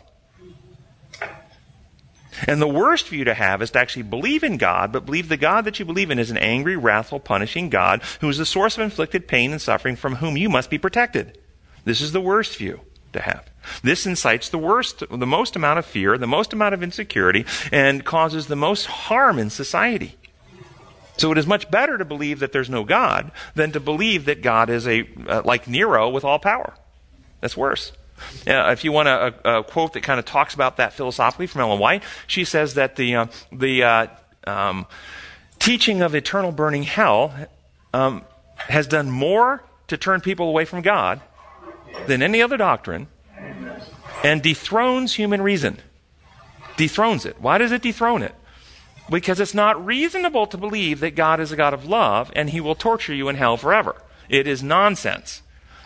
And the worst view to have is to actually believe in God, but believe the God that you believe in is an angry, wrathful, punishing God who is the source of inflicted pain and suffering from whom you must be protected. This is the worst view to have. This incites the worst, the most amount of fear, the most amount of insecurity, and causes the most harm in society. So it is much better to believe that there's no God than to believe that God is a uh, like Nero with all power. That's worse. Uh, if you want a, a, quote that kind of talks about that philosophically from Ellen White, she says that the uh, the uh, um, teaching of eternal burning hell um, has done more to turn people away from God than any other doctrine, and dethrones human reason. Dethrones it. Why does it dethrone it? Because it's not reasonable to believe that God is a God of love and He will torture you in hell forever. It is nonsense.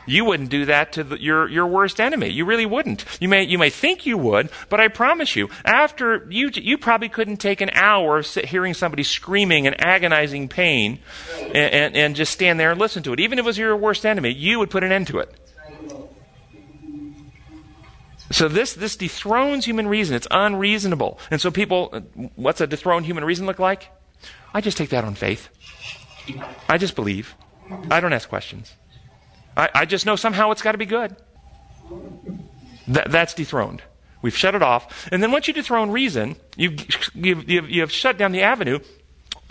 You wouldn't do that to the, your, your worst enemy. You really wouldn't. You may, you may think you would, but I promise you, after you, you probably couldn't take an hour of hearing somebody screaming in agonizing pain and, and, and just stand there and listen to it. Even if it was your worst enemy, you would put an end to it. So this, this dethrones human reason. It's unreasonable. And so people, uh, what's a dethroned human reason look like? I just take that on faith. I just believe. I don't ask questions. I, I just know somehow it's got to be good. Th- that's dethroned. We've shut it off. And then once you dethrone reason, you've, you've, you've, you've shut down the avenue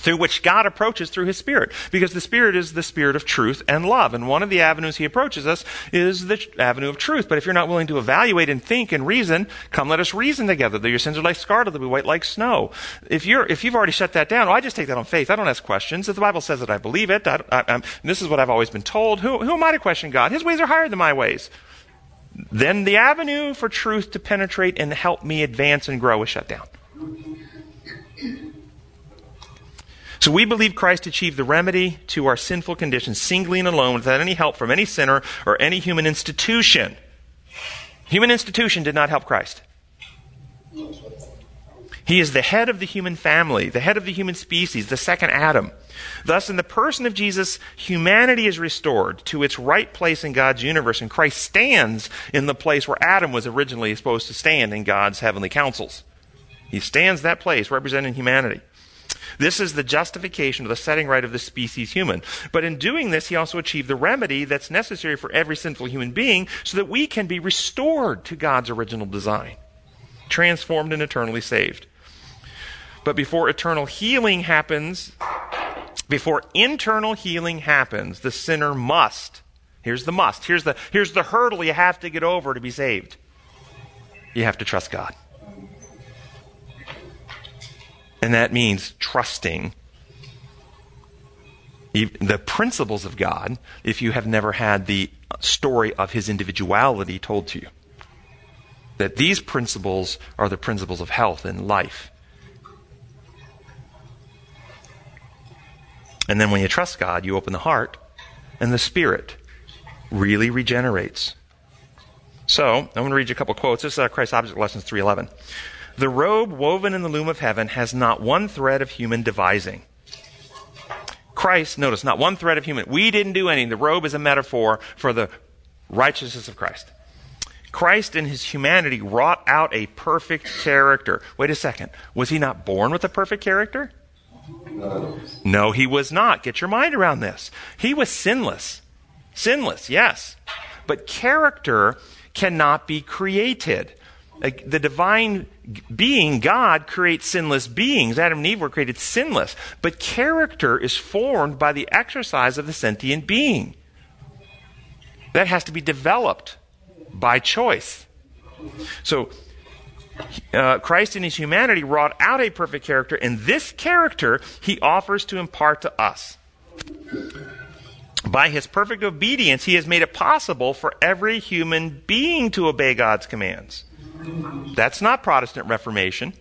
through which God approaches through His Spirit. Because the Spirit is the Spirit of truth and love. And one of the avenues He approaches us is the avenue of truth. But if you're not willing to evaluate and think and reason, come let us reason together. Though your sins are like scarlet, they'll be white like snow. If you're, if you've already shut that down, oh, I just take that on faith. I don't ask questions. If the Bible says it, I believe it. I, I, this is what I've always been told. Who, who am I to question God? His ways are higher than my ways. Then the avenue for truth to penetrate and help me advance and grow is shut down. So we believe Christ achieved the remedy to our sinful condition singly and alone without any help from any sinner or any human institution. Human institution did not help Christ. He is the head of the human family, the head of the human species, the second Adam. Thus, in the person of Jesus, humanity is restored to its right place in God's universe, and Christ stands in the place where Adam was originally supposed to stand in God's heavenly councils. He stands that place representing humanity. This is the justification of the setting right of the species human. But in doing this, he also achieved the remedy that's necessary for every sinful human being so that we can be restored to God's original design, transformed and eternally saved. But before eternal healing happens, before internal healing happens, the sinner must. Here's the must. Here's the, here's the hurdle you have to get over to be saved. You have to trust God. And that means trusting the principles of God if you have never had the story of his individuality told to you. That these principles are the principles of health and life. And then when you trust God, you open the heart, and the Spirit really regenerates. So, I'm going to read you a couple quotes. This is uh, Christ Object Lessons 311. The robe woven in the loom of heaven has not one thread of human devising. Christ, notice, not one thread of human. We didn't do anything. The robe is a metaphor for the righteousness of Christ. Christ in his humanity wrought out a perfect character. Wait a second. Was he not born with a perfect character? No. no, he was not. Get your mind around this. He was sinless. Sinless, yes. But character cannot be created the divine being, God, creates sinless beings. Adam and Eve were created sinless. But character is formed by the exercise of the sentient being. That has to be developed by choice. So, uh, Christ in his humanity wrought out a perfect character, and this character he offers to impart to us. By his perfect obedience, he has made it possible for every human being to obey God's commands. That's not Protestant Reformation.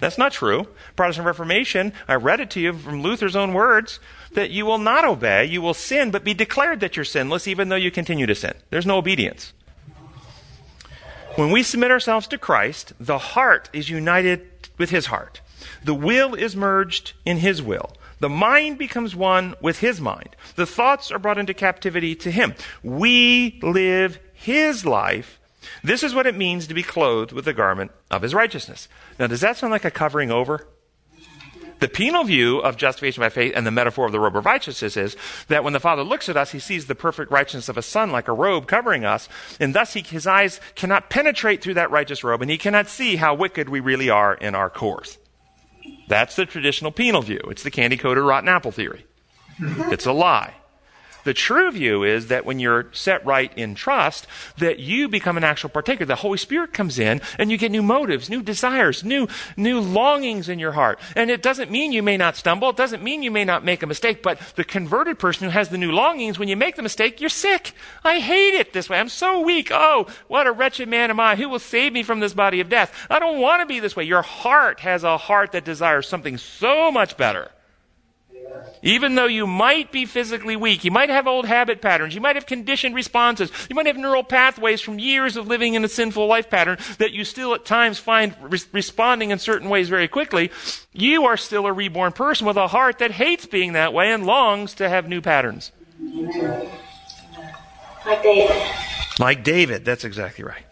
That's not true. Protestant Reformation, I read it to you from Luther's own words, that you will not obey, you will sin, but be declared that you're sinless even though you continue to sin. There's no obedience. When we submit ourselves to Christ, the heart is united with his heart. The will is merged in his will. The mind becomes one with his mind. The thoughts are brought into captivity to him. We live his life. This is what it means to be clothed with the garment of his righteousness. Now, does that sound like a covering over? The penal view of justification by faith and the metaphor of the robe of righteousness is that when the Father looks at us, he sees the perfect righteousness of a son like a robe covering us, and thus he, his eyes cannot penetrate through that righteous robe, and he cannot see how wicked we really are in our cores. That's the traditional penal view. It's the candy coated rotten apple theory. It's a lie. The true view is that when you're set right in trust, that you become an actual partaker. The Holy Spirit comes in and you get new motives, new desires, new, new longings in your heart. And it doesn't mean you may not stumble. It doesn't mean you may not make a mistake. But the converted person who has the new longings, when you make the mistake, you're sick. I hate it this way. I'm so weak. Oh, what a wretched man am I. Who will save me from this body of death? I don't want to be this way. Your heart has a heart that desires something so much better. Even though you might be physically weak, you might have old habit patterns, you might have conditioned responses, you might have neural pathways from years of living in a sinful life pattern that you still at times find re- responding in certain ways very quickly, you are still a reborn person with a heart that hates being that way and longs to have new patterns. Like David. Like David, that's exactly right.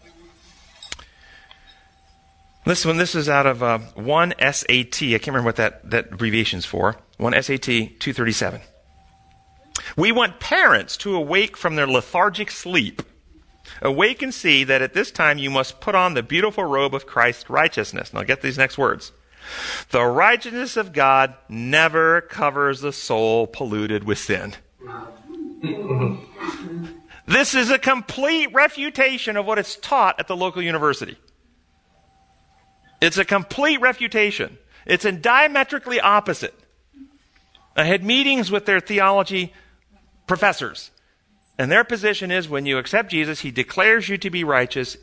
This one, this is out of uh, 1 SAT. I can't remember what that, that abbreviation is for. 1 SAT 237. We want parents to awake from their lethargic sleep. Awake and see that at this time you must put on the beautiful robe of Christ's righteousness. Now get these next words. The righteousness of God never covers the soul polluted with sin. *laughs* this is a complete refutation of what is taught at the local university. It's a complete refutation. It's diametrically opposite. I had meetings with their theology professors, and their position is when you accept Jesus, he declares you to be righteous,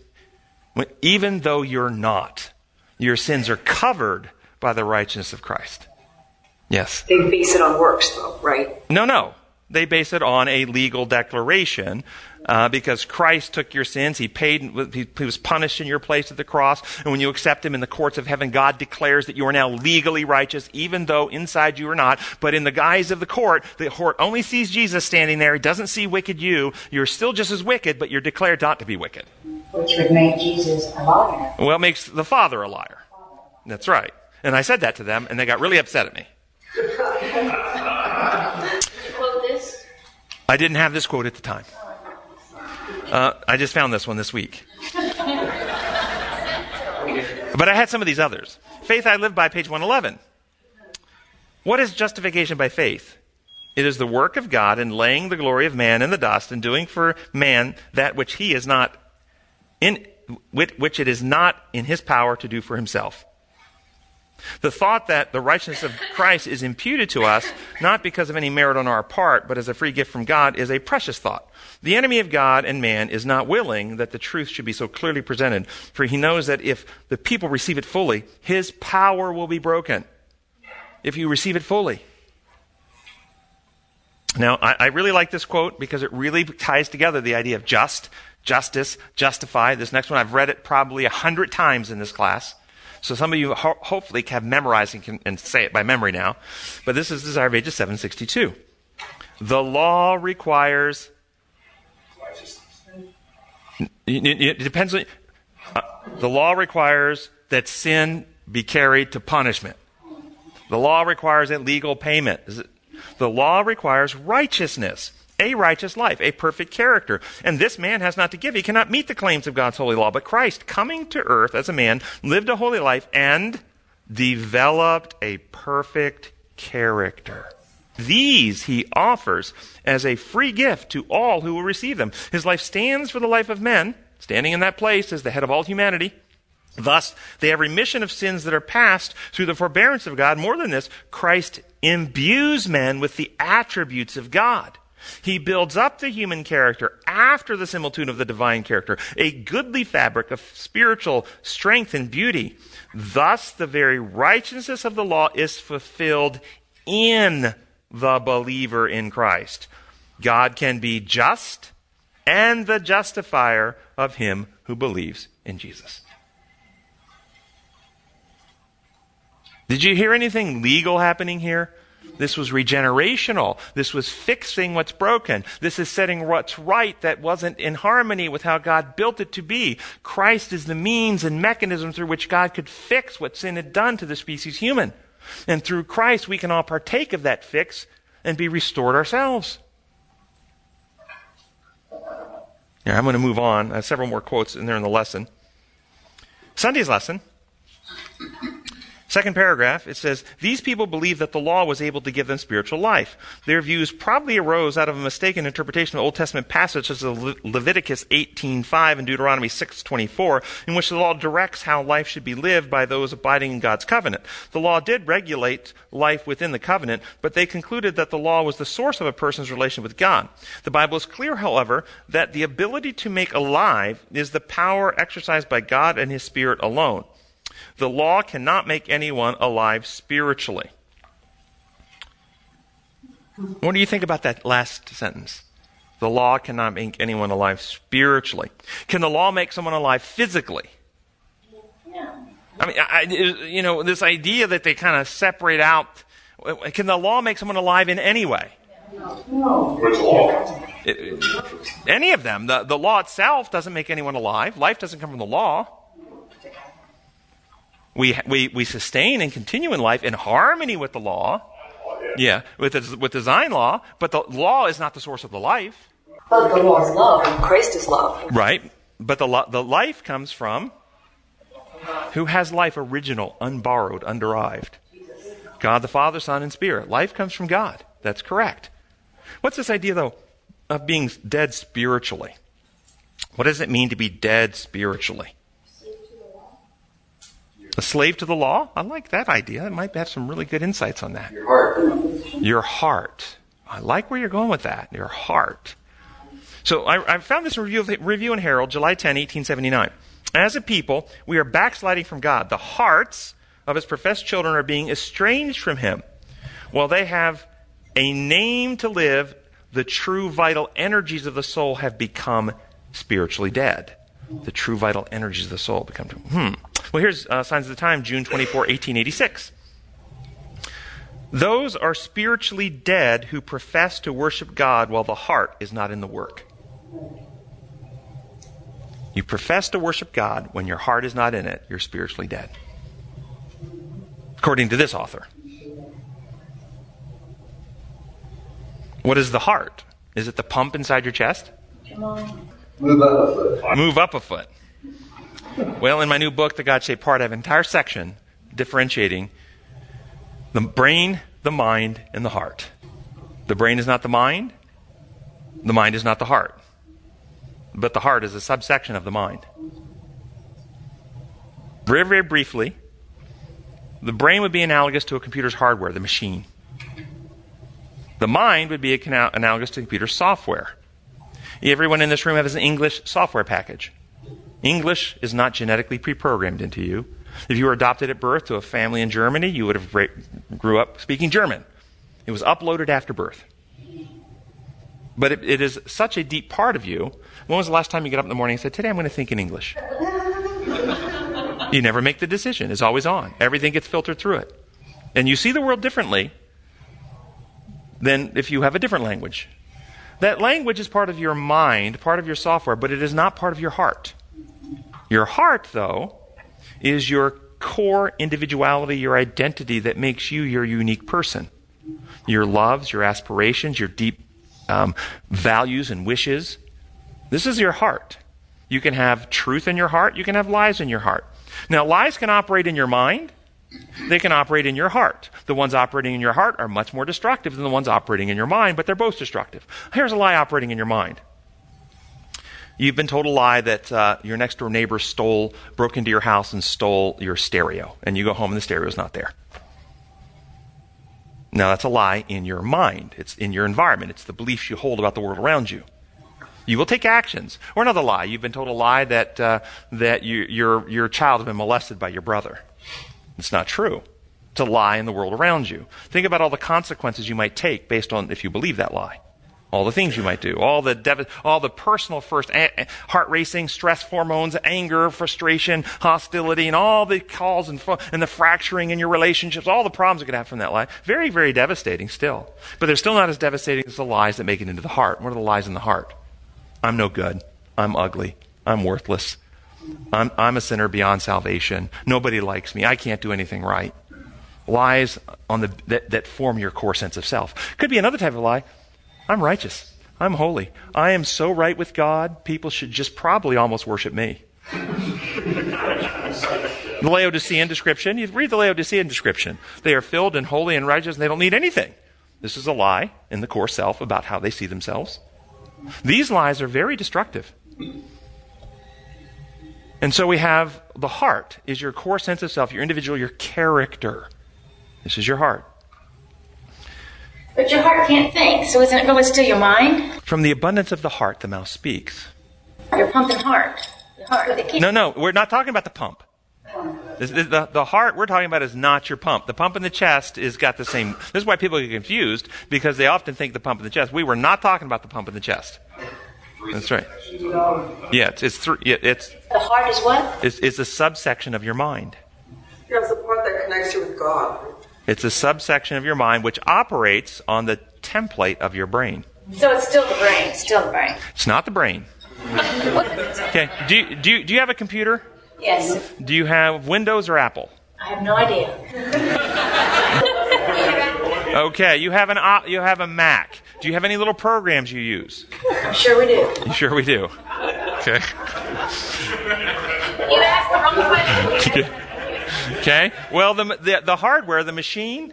even though you're not. Your sins are covered by the righteousness of Christ. Yes? They base it on works, though, right? No, no. They base it on a legal declaration uh, because Christ took your sins. He paid, he, he was punished in your place at the cross. And when you accept Him in the courts of heaven, God declares that you are now legally righteous, even though inside you are not. But in the guise of the court, the court only sees Jesus standing there. He doesn't see wicked you. You're still just as wicked, but you're declared not to be wicked. Which would make Jesus a liar. Well, it makes the Father a liar. That's right. And I said that to them, and they got really upset at me. Quote this. I didn't have this quote at the time. Uh, I just found this one this week. But I had some of these others. Faith I live by, page 111. What is justification by faith? It is the work of God in laying the glory of man in the dust and doing for man that which he is not in, which it is not in his power to do for himself. The thought that the righteousness of Christ is imputed to us, not because of any merit on our part, but as a free gift from God, is a precious thought. The enemy of God and man is not willing that the truth should be so clearly presented, for he knows that if the people receive it fully, his power will be broken. If you receive it fully. Now, I, I really like this quote because it really ties together the idea of just, justice, justify. This next one, I've read it probably a hundred times in this class. So some of you ho- hopefully have memorized and can and say it by memory now. But this is Desire of Ages 762. The law requires. It depends on. Uh, the law requires that sin be carried to punishment. The law requires a legal payment. The law requires righteousness a righteous life, a perfect character. And this man has not to give. He cannot meet the claims of God's holy law. But Christ, coming to earth as a man, lived a holy life and developed a perfect character. These he offers as a free gift to all who will receive them. His life stands for the life of men, standing in that place as the head of all humanity. Thus, they have remission of sins that are past through the forbearance of God. More than this, Christ imbues men with the attributes of God. He builds up the human character after the similitude of the divine character, a goodly fabric of spiritual strength and beauty. Thus, the very righteousness of the law is fulfilled in the believer in Christ. God can be just and the justifier of him who believes in Jesus. Did you hear anything legal happening here? This was regenerational. This was fixing what's broken. This is setting what's right that wasn't in harmony with how God built it to be. Christ is the means and mechanism through which God could fix what sin had done to the species human. And through Christ, we can all partake of that fix and be restored ourselves. Yeah, I'm going to move on. I have several more quotes in there in the lesson. Sunday's lesson Second paragraph, it says, These people believe that the law was able to give them spiritual life. Their views probably arose out of a mistaken interpretation of Old Testament passages such as Le- Leviticus 18.5 and Deuteronomy 6.24, in which the law directs how life should be lived by those abiding in God's covenant. The law did regulate life within the covenant, but they concluded that the law was the source of a person's relation with God. The Bible is clear, however, that the ability to make alive is the power exercised by God and His Spirit alone. The law cannot make anyone alive spiritually. What do you think about that last sentence? The law cannot make anyone alive spiritually. Can the law make someone alive physically? Yeah. I mean, I, you know, this idea that they kind of separate out. Can the law make someone alive in any way? Which law? It- any of them. The, the law itself doesn't make anyone alive. Life doesn't come from the law. We, we, we sustain and continue in life in harmony with the law. Yeah, with the, with design law, but the law is not the source of the life. But the law is love, and Christ is love. Right. But the, lo- the life comes from who has life original, unborrowed, underived? God the Father, Son, and Spirit. Life comes from God. That's correct. What's this idea, though, of being dead spiritually? What does it mean to be dead spiritually? A slave to the law? I like that idea. I might have some really good insights on that. Your heart. Your heart. I like where you're going with that. Your heart. So I, I found this review, of, Review and Herald, July 10, 1879. As a people, we are backsliding from God. The hearts of his professed children are being estranged from him. While they have a name to live, the true vital energies of the soul have become spiritually dead. The true vital energies of the soul become. Hmm. Well, here's uh, Signs of the Time, June 24, 1886. Those are spiritually dead who profess to worship God while the heart is not in the work. You profess to worship God when your heart is not in it, you're spiritually dead. According to this author. What is the heart? Is it the pump inside your chest? Come on. Move up a foot. Move up a foot. Well, in my new book, The God Shaped Heart, I have an entire section differentiating the brain, the mind, and the heart. The brain is not the mind, the mind is not the heart. But the heart is a subsection of the mind. Very, very briefly, the brain would be analogous to a computer's hardware, the machine. The mind would be analogous to the computer's software. Everyone in this room has an English software package. English is not genetically pre-programmed into you. If you were adopted at birth to a family in Germany, you would have grew up speaking German. It was uploaded after birth. But it, it is such a deep part of you. When was the last time you got up in the morning and said, Today I'm going to think in English? you never make the decision. It's always on. Everything gets filtered through it. And you see the world differently than if you have a different language. That language is part of your mind, part of your software, but it is not part of your heart. Your heart, though, is your core individuality, your identity that makes you your unique person. Your loves, your aspirations, your deep um, values and wishes. This is your heart. You can have truth in your heart, you can have lies in your heart. Now, lies can operate in your mind, they can operate in your heart. The ones operating in your heart are much more destructive than the ones operating in your mind, but they're both destructive. Here's a lie operating in your mind. You've been told a lie that uh, your next door neighbor stole, broke into your house and stole your stereo, and you go home and the stereo's not there. Now, that's a lie in your mind. It's in your environment. It's the beliefs you hold about the world around you. You will take actions. Or another lie. You've been told a lie that, uh, that you, your, your child has been molested by your brother. It's not true. It's a lie in the world around you. Think about all the consequences you might take based on if you believe that lie. All the things you might do, all the dev- all the personal first a- heart racing, stress hormones, anger, frustration, hostility, and all the calls and, and the fracturing in your relationships, all the problems you could have from that lie. Very, very devastating still. But they're still not as devastating as the lies that make it into the heart. What are the lies in the heart? I'm no good. I'm ugly. I'm worthless. I'm, I'm a sinner beyond salvation. Nobody likes me. I can't do anything right. Lies on the, that, that form your core sense of self. Could be another type of lie. I'm righteous. I'm holy. I am so right with God, people should just probably almost worship me. the Laodicean description, you read the Laodicean description. They are filled and holy and righteous, and they don't need anything. This is a lie in the core self about how they see themselves. These lies are very destructive. And so we have the heart is your core sense of self, your individual, your character. This is your heart. But your heart can't think, so isn't it going still your mind? From the abundance of the heart, the mouth speaks. Your pumping heart. The heart. No, no, we're not talking about the pump. This, this, the, the heart we're talking about is not your pump. The pump in the chest is got the same. This is why people get confused because they often think the pump in the chest. We were not talking about the pump in the chest. That's right. Yeah, it's it's, th- yeah, it's The heart is what? it's it's a subsection of your mind. Yeah, it's the part that connects you with God. It's a subsection of your mind which operates on the template of your brain. So it's still the brain. Still the brain. It's not the brain. *laughs* Okay. Do you, do you, do you have a computer? Yes. Do you have Windows or Apple? I have no idea. *laughs* *laughs* Okay. You have an you have a Mac. Do you have any little programs you use? I'm sure we do. Sure we do. Okay. You asked the wrong question. Okay. Well, the, the the hardware, the machine,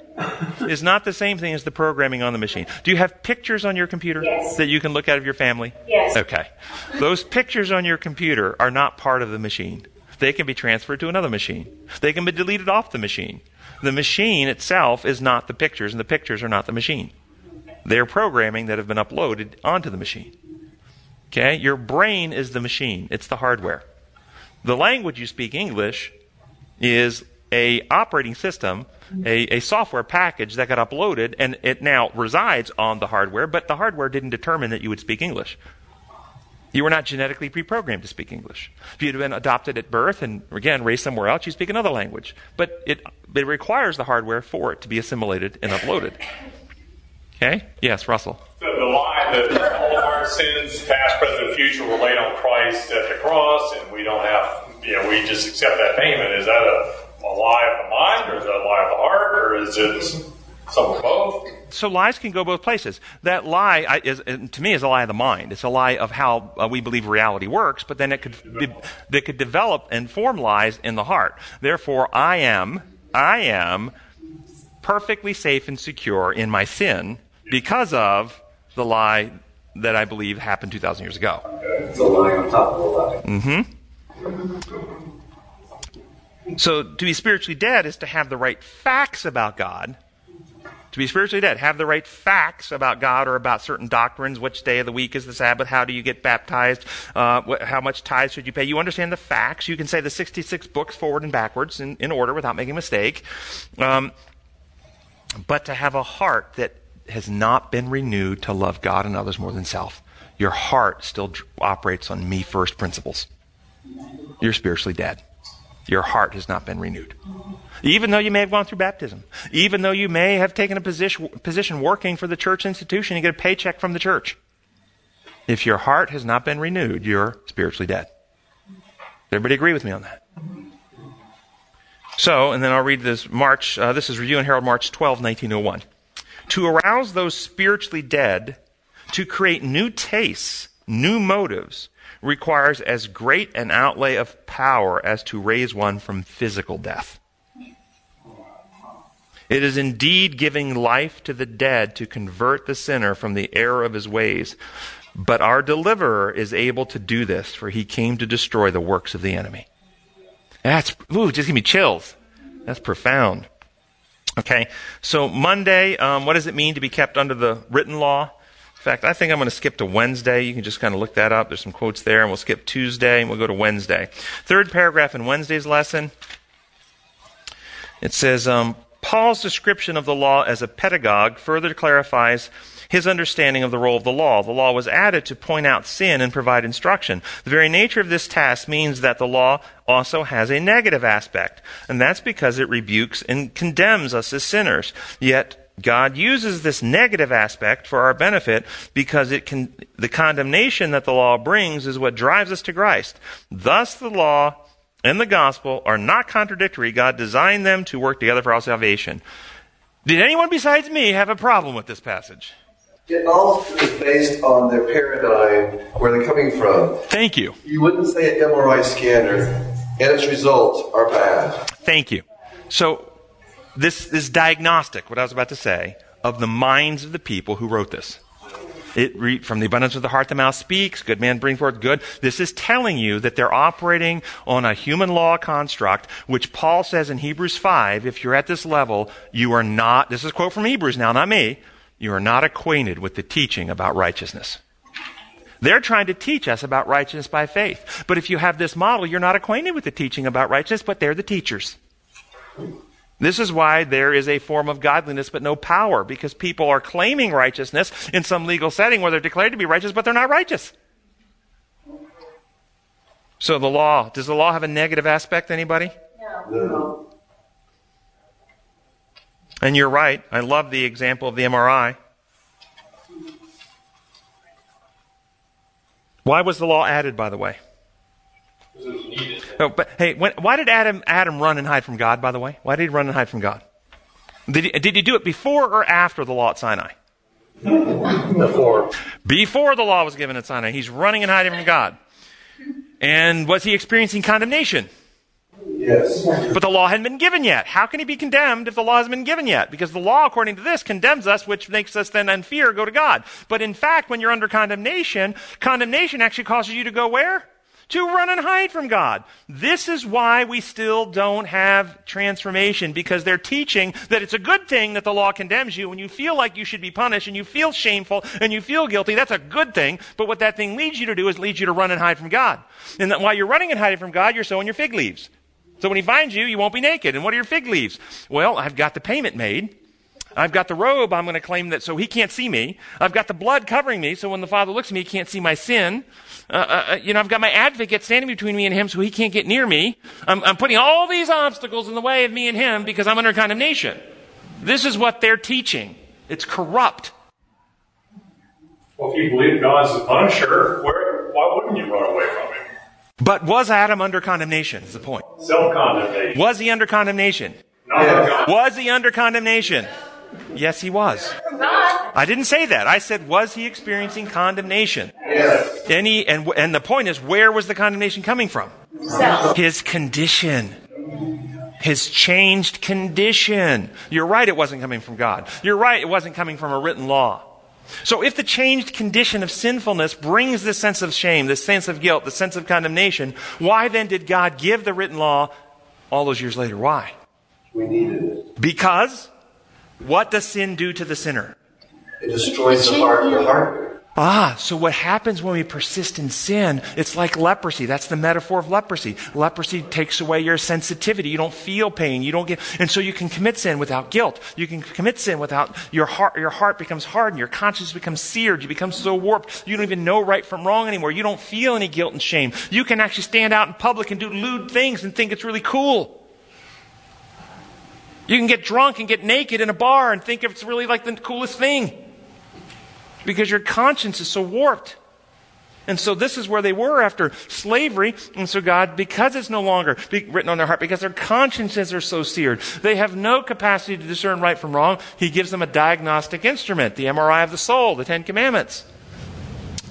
is not the same thing as the programming on the machine. Do you have pictures on your computer Yes. that you can look at of your family? Yes. Okay. Those pictures on your computer are not part of the machine. They can be transferred to another machine. They can be deleted off the machine. The machine itself is not the pictures, and the pictures are not the machine. They're programming that have been uploaded onto the machine. Okay? Your brain is the machine. It's the hardware. The language you speak English is a operating system, a, a software package that got uploaded and it now resides on the hardware, but the hardware didn't determine that you would speak English. You were not genetically pre-programmed to speak English. If you'd been adopted at birth and again raised somewhere else, you speak another language. But it, it requires the hardware for it to be assimilated and uploaded. Okay? Yes, Russell. The, the lie that all of our sins, past, present, and future, were laid on Christ at the cross, and we don't have, you know, we just accept that payment. Is that a, a lie of the mind, or is that a lie of the heart, or is it some of both? So lies can go both places. That lie I- is, to me, is a lie of the mind. It's a lie of how uh, we believe reality works, but then it could be, they could develop and form lies in the heart. Therefore, I am, I am perfectly safe and secure in my sin because of the lie that I believe happened 2,000 years ago. It's a lie on top of a lie. So to be spiritually dead is to have the right facts about God. To be spiritually dead, have the right facts about God or about certain doctrines. Which day of the week is the Sabbath? How do you get baptized? Uh, wh- how much tithes should you pay? You understand the facts. You can say the 66 books forward and backwards in, in order without making a mistake. Um, but to have a heart that has not been renewed to love God and others more than self. Your heart still operates on me first principles. You're spiritually dead. Your heart has not been renewed. Even though you may have gone through baptism, even though you may have taken a position, position working for the church institution, you get a paycheck from the church. If your heart has not been renewed, you're spiritually dead. Everybody agree with me on that? So, and then I'll read this March, uh, this is Review and Herald, March 12, 1901. To arouse those spiritually dead, to create new tastes, new motives, requires as great an outlay of power as to raise one from physical death. It is indeed giving life to the dead to convert the sinner from the error of his ways. But our deliverer is able to do this, for he came to destroy the works of the enemy. That's, ooh, just give me chills. That's profound. Okay, so Monday, um, what does it mean to be kept under the written law? In fact, I think I'm going to skip to Wednesday. You can just kind of look that up. There's some quotes there, and we'll skip Tuesday, and we'll go to Wednesday. Third paragraph in Wednesday's lesson. It says, um, Paul's description of the law as a pedagogue further clarifies his understanding of the role of the law. The law was added to point out sin and provide instruction. The very nature of this task means that the law also has a negative aspect, and that's because it rebukes and condemns us as sinners. Yet God uses this negative aspect for our benefit because it can, the condemnation that the law brings is what drives us to Christ. Thus the law and the gospel are not contradictory. God designed them to work together for our salvation. Did anyone besides me have a problem with this passage? It all is based on their paradigm, where they're coming from. Thank you. You wouldn't say an MRI scanner and its results are bad. Thank you. So, this, this diagnostic, what I was about to say, of the minds of the people who wrote this. It re, from the abundance of the heart the mouth speaks. Good man brings forth good. This is telling you that they're operating on a human law construct, which Paul says in Hebrews 5, if you're at this level, you are not, this is a quote from Hebrews now, not me, you are not acquainted with the teaching about righteousness. They're trying to teach us about righteousness by faith. But if you have this model, you're not acquainted with the teaching about righteousness, but they're the teachers. This is why there is a form of godliness but no power, because people are claiming righteousness in some legal setting where they're declared to be righteous, but they're not righteous. So the law, does the law have a negative aspect, anybody? No. And you're right. I love the example of the MRI. Why was the law added, by the way? Oh, but hey, when, why did Adam Adam run and hide from God? By the way, why did he run and hide from God? Did he, did he do it before or after the law at Sinai? Before. Before the law was given at Sinai, he's running and hiding from God. And was he experiencing condemnation? Yes. But the law hadn't been given yet. How can he be condemned if the law hasn't been given yet? Because the law, according to this, condemns us, which makes us then in fear go to God. But in fact, when you're under condemnation, condemnation actually causes you to go where? To run and hide from God. This is why we still don't have transformation, because they're teaching that it's a good thing that the law condemns you when you feel like you should be punished and you feel shameful and you feel guilty. That's a good thing. But what that thing leads you to do is leads you to run and hide from God. And while you're running and hiding from God, you're sewing your fig leaves. So when he finds you, you won't be naked. And what are your fig leaves? Well, I've got the payment made. I've got the robe. I'm going to claim that so he can't see me. I've got the blood covering me. So when the Father looks at me, he can't see my sin. Uh, uh, you know, I've got my advocate standing between me and him so he can't get near me. I'm, I'm putting all these obstacles in the way of me and him because I'm under condemnation. This is what they're teaching. It's corrupt. Well, if you believe God's the punisher, where, why wouldn't you run away from him? But was Adam under condemnation? Is the point. Self condemnation. Was he under condemnation? Not Yeah. God. Was he under condemnation? Yes, he was. I didn't say that. I said, was he experiencing condemnation? Yes. And, he, and, and the point is, where was the condemnation coming from? Self. His condition. His changed condition. You're right, it wasn't coming from God. You're right, it wasn't coming from a written law. So if the changed condition of sinfulness brings this sense of shame, this sense of guilt, the sense of condemnation, why then did God give the written law all those years later? Why? We needed it. Because what does sin do to the sinner? It destroys the heart. The heart. Ah, so what happens when we persist in sin? It's like leprosy. That's the metaphor of leprosy. Leprosy takes away your sensitivity. You don't feel pain. You don't get, and so you can commit sin without guilt. You can commit sin without your heart. Your heart becomes hardened. Your conscience becomes seared. You become so warped. You don't even know right from wrong anymore. You don't feel any guilt and shame. You can actually stand out in public and do lewd things and think it's really cool. You can get drunk and get naked in a bar and think it's really like the coolest thing because your conscience is so warped. And so this is where they were after slavery. And so God, because it's no longer written on their heart, because their consciences are so seared, they have no capacity to discern right from wrong. He gives them a diagnostic instrument, the MRI of the soul, the Ten Commandments.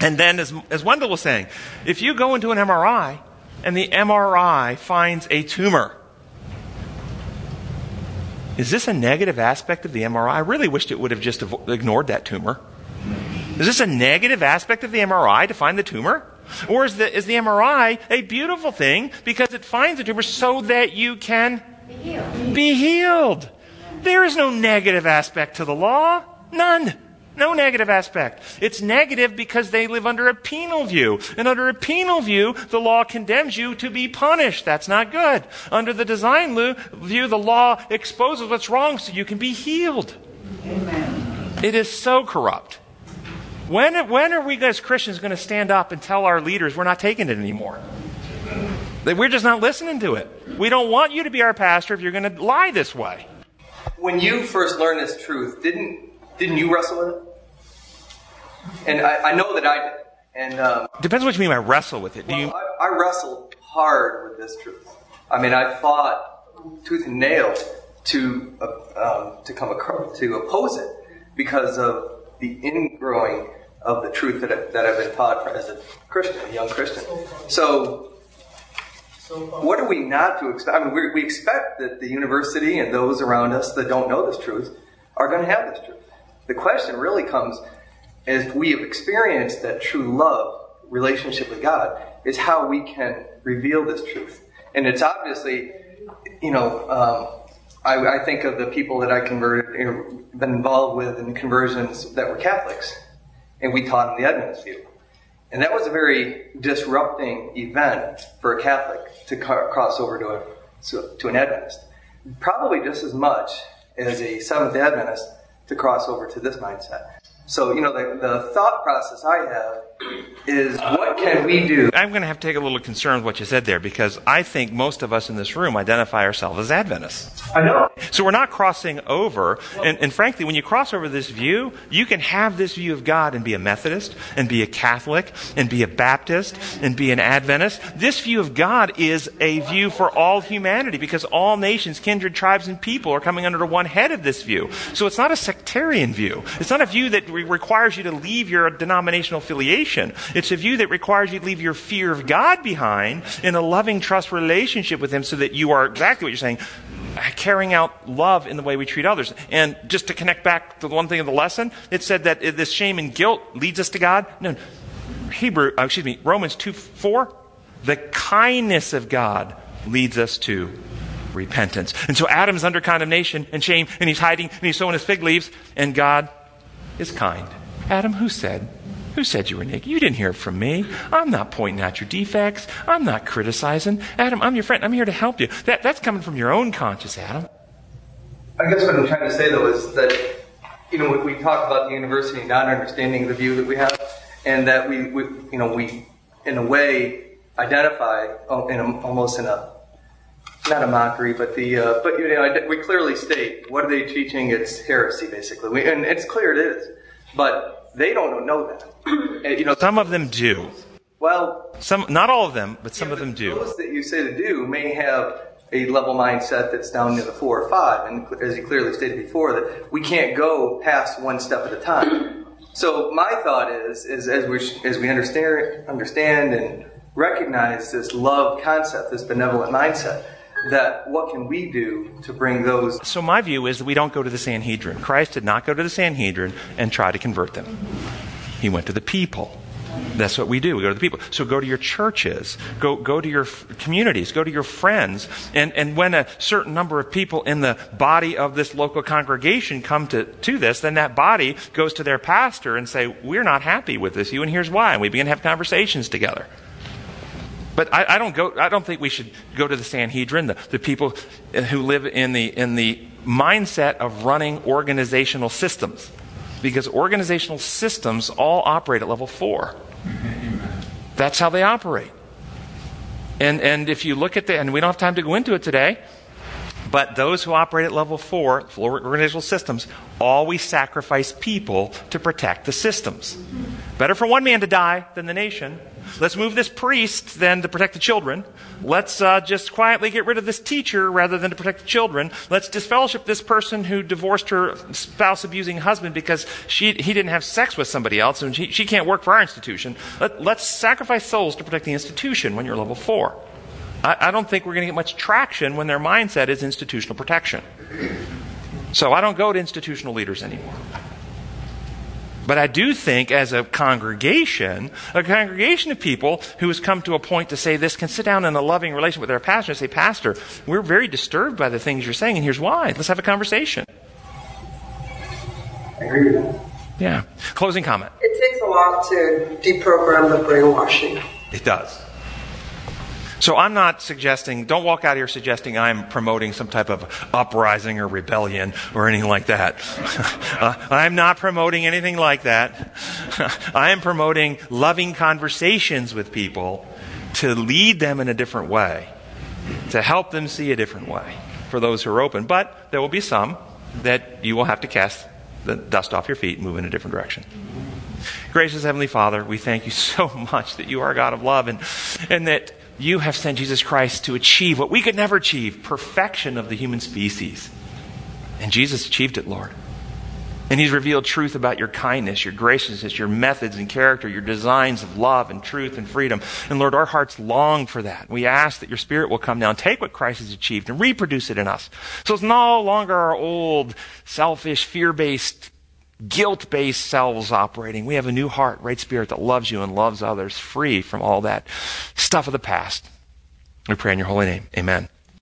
And then, as, as Wendell was saying, if you go into an MRI and the MRI finds a tumor, is this a negative aspect of the MRI? I really wished it would have just ignored that tumor. Is this a negative aspect of the MRI to find the tumor? Or is the, is the MRI a beautiful thing because it finds the tumor so that you can Healed. be healed? There is no negative aspect to the law. None. No negative aspect. It's negative because they live under a penal view. And under a penal view, the law condemns you to be punished. That's not good. Under the design view, the law exposes what's wrong so you can be healed. Amen. It is so corrupt. When, when are we as Christians going to stand up and tell our leaders we're not taking it anymore? That we're just not listening to it. We don't want you to be our pastor if you're going to lie this way. When you first learned this truth, didn't didn't you wrestle with it? And I, I know that I did. And um, depends what you mean by wrestle with it. Do well, you? I, I wrestled hard with this truth. I mean, I fought tooth and nail to uh, um, to come across, to oppose it because of the ingrowing of the truth that, I, that I've been taught as a Christian, a young Christian. So, what are we not to expect? I mean, we, we expect that the university and those around us that don't know this truth are going to have this truth. The question really comes as we have experienced that true love relationship with God, is how we can reveal this truth. And it's obviously, you know, um, I, I, think of the people that I converted, you know, been involved with in conversions that were Catholics, and we taught in the Adventist view. And that was a very disrupting event for a Catholic to cross over to, a, to an Adventist. Probably just as much as a Seventh Adventist to cross over to this mindset. So, you know, the, the thought process I have is what can we do? I'm going to have to take a little concern with what you said there because I think most of us in this room identify ourselves as Adventists. I know. So we're not crossing over. And, and frankly, when you cross over this view, you can have this view of God and be a Methodist and be a Catholic and be a Baptist and be an Adventist. This view of God is a view for all humanity because all nations, kindred, tribes, and people are coming under one head of this view. So it's not a sectarian view. It's not a view that requires you to leave your denominational affiliation. It's a view that requires you to leave your fear of God behind in a loving trust relationship with Him so that you are exactly what you're saying, carrying out love in the way we treat others. And just to connect back to the one thing of the lesson, it said that this shame and guilt leads us to God. No, Hebrew, uh, excuse me, Romans 2 4, the kindness of God leads us to repentance. And so Adam's under condemnation and shame, and he's hiding, and he's sewing his fig leaves, and God is kind. Adam, who said? Who said you were naked? You didn't hear it from me. I'm not pointing out your defects. I'm not criticizing. Adam, I'm your friend. I'm here to help you. That, that's coming from your own conscience, Adam. I guess what I'm trying to say, though, is that, you know, we, we talk about the university not understanding the view that we have, and that we, we you know, we, in a way, identify oh, in a, almost in a not a mockery, but the uh, but you know we clearly state what are they teaching? It's heresy, basically, we, and it's clear it is. But they don't know that. *coughs* and, you know, some of them do. Well, some not all of them, but some yeah, of them do. Those that you say to do may have a level mindset that's down near the four or five, and as you clearly stated before, that we can't go past one step at a time. *coughs* So my thought is, is as we as we understand understand and recognize this love concept, this benevolent mindset, that what can we do to bring those? So my view is that we don't go to the Sanhedrin. Christ did not go to the Sanhedrin and try to convert them. He went to the people. That's what we do. We go to the people. So go to your churches, go, go to your f- communities, go to your friends. And, and when a certain number of people in the body of this local congregation come to, to this, then that body goes to their pastor and say, we're not happy with this, you, and here's why. And we begin to have conversations together. But I, I, don't go. I don't think we should go to the Sanhedrin, the, the people uh, who live in the in the mindset of running organizational systems, because organizational systems all operate at level four. That's how they operate. And and if you look at the and we don't have time to go into it today, but those who operate at level four, organizational systems, always sacrifice people to protect the systems. Better for one man to die than the nation. Let's move this priest then to protect the children. Let's uh, just quietly get rid of this teacher rather than to protect the children. Let's disfellowship this person who divorced her spouse abusing husband because she, he didn't have sex with somebody else and she, she can't work for our institution. Let, let's sacrifice souls to protect the institution when you're level four. I, I don't think we're going to get much traction when their mindset is institutional protection. So I don't go to institutional leaders anymore. But I do think, as a congregation, a congregation of people who has come to a point to say this can sit down in a loving relation with their pastor and say, Pastor, we're very disturbed by the things you're saying, and here's why. Let's have a conversation. I agree with that. Yeah. Closing comment. It takes a lot to deprogram the brainwashing. It does. So I'm not suggesting, don't walk out here suggesting I'm promoting some type of uprising or rebellion or anything like that. *laughs* uh, I'm not promoting anything like that. *laughs* I am promoting loving conversations with people to lead them in a different way, to help them see a different way for those who are open. But there will be some that you will have to cast the dust off your feet and move in a different direction. Gracious Heavenly Father, we thank you so *laughs* much that you are a God of love and, and that you have sent Jesus Christ to achieve what we could never achieve perfection of the human species. And Jesus achieved it, Lord. And He's revealed truth about your kindness, your graciousness, your methods and character, your designs of love and truth and freedom. And Lord, our hearts long for that. We ask that your Spirit will come down, take what Christ has achieved, and reproduce it in us. So it's no longer our old, selfish, fear based, guilt based selves operating. We have a new heart, right spirit that loves you and loves others, free from all that stuff of the past. We pray in your holy name. Amen.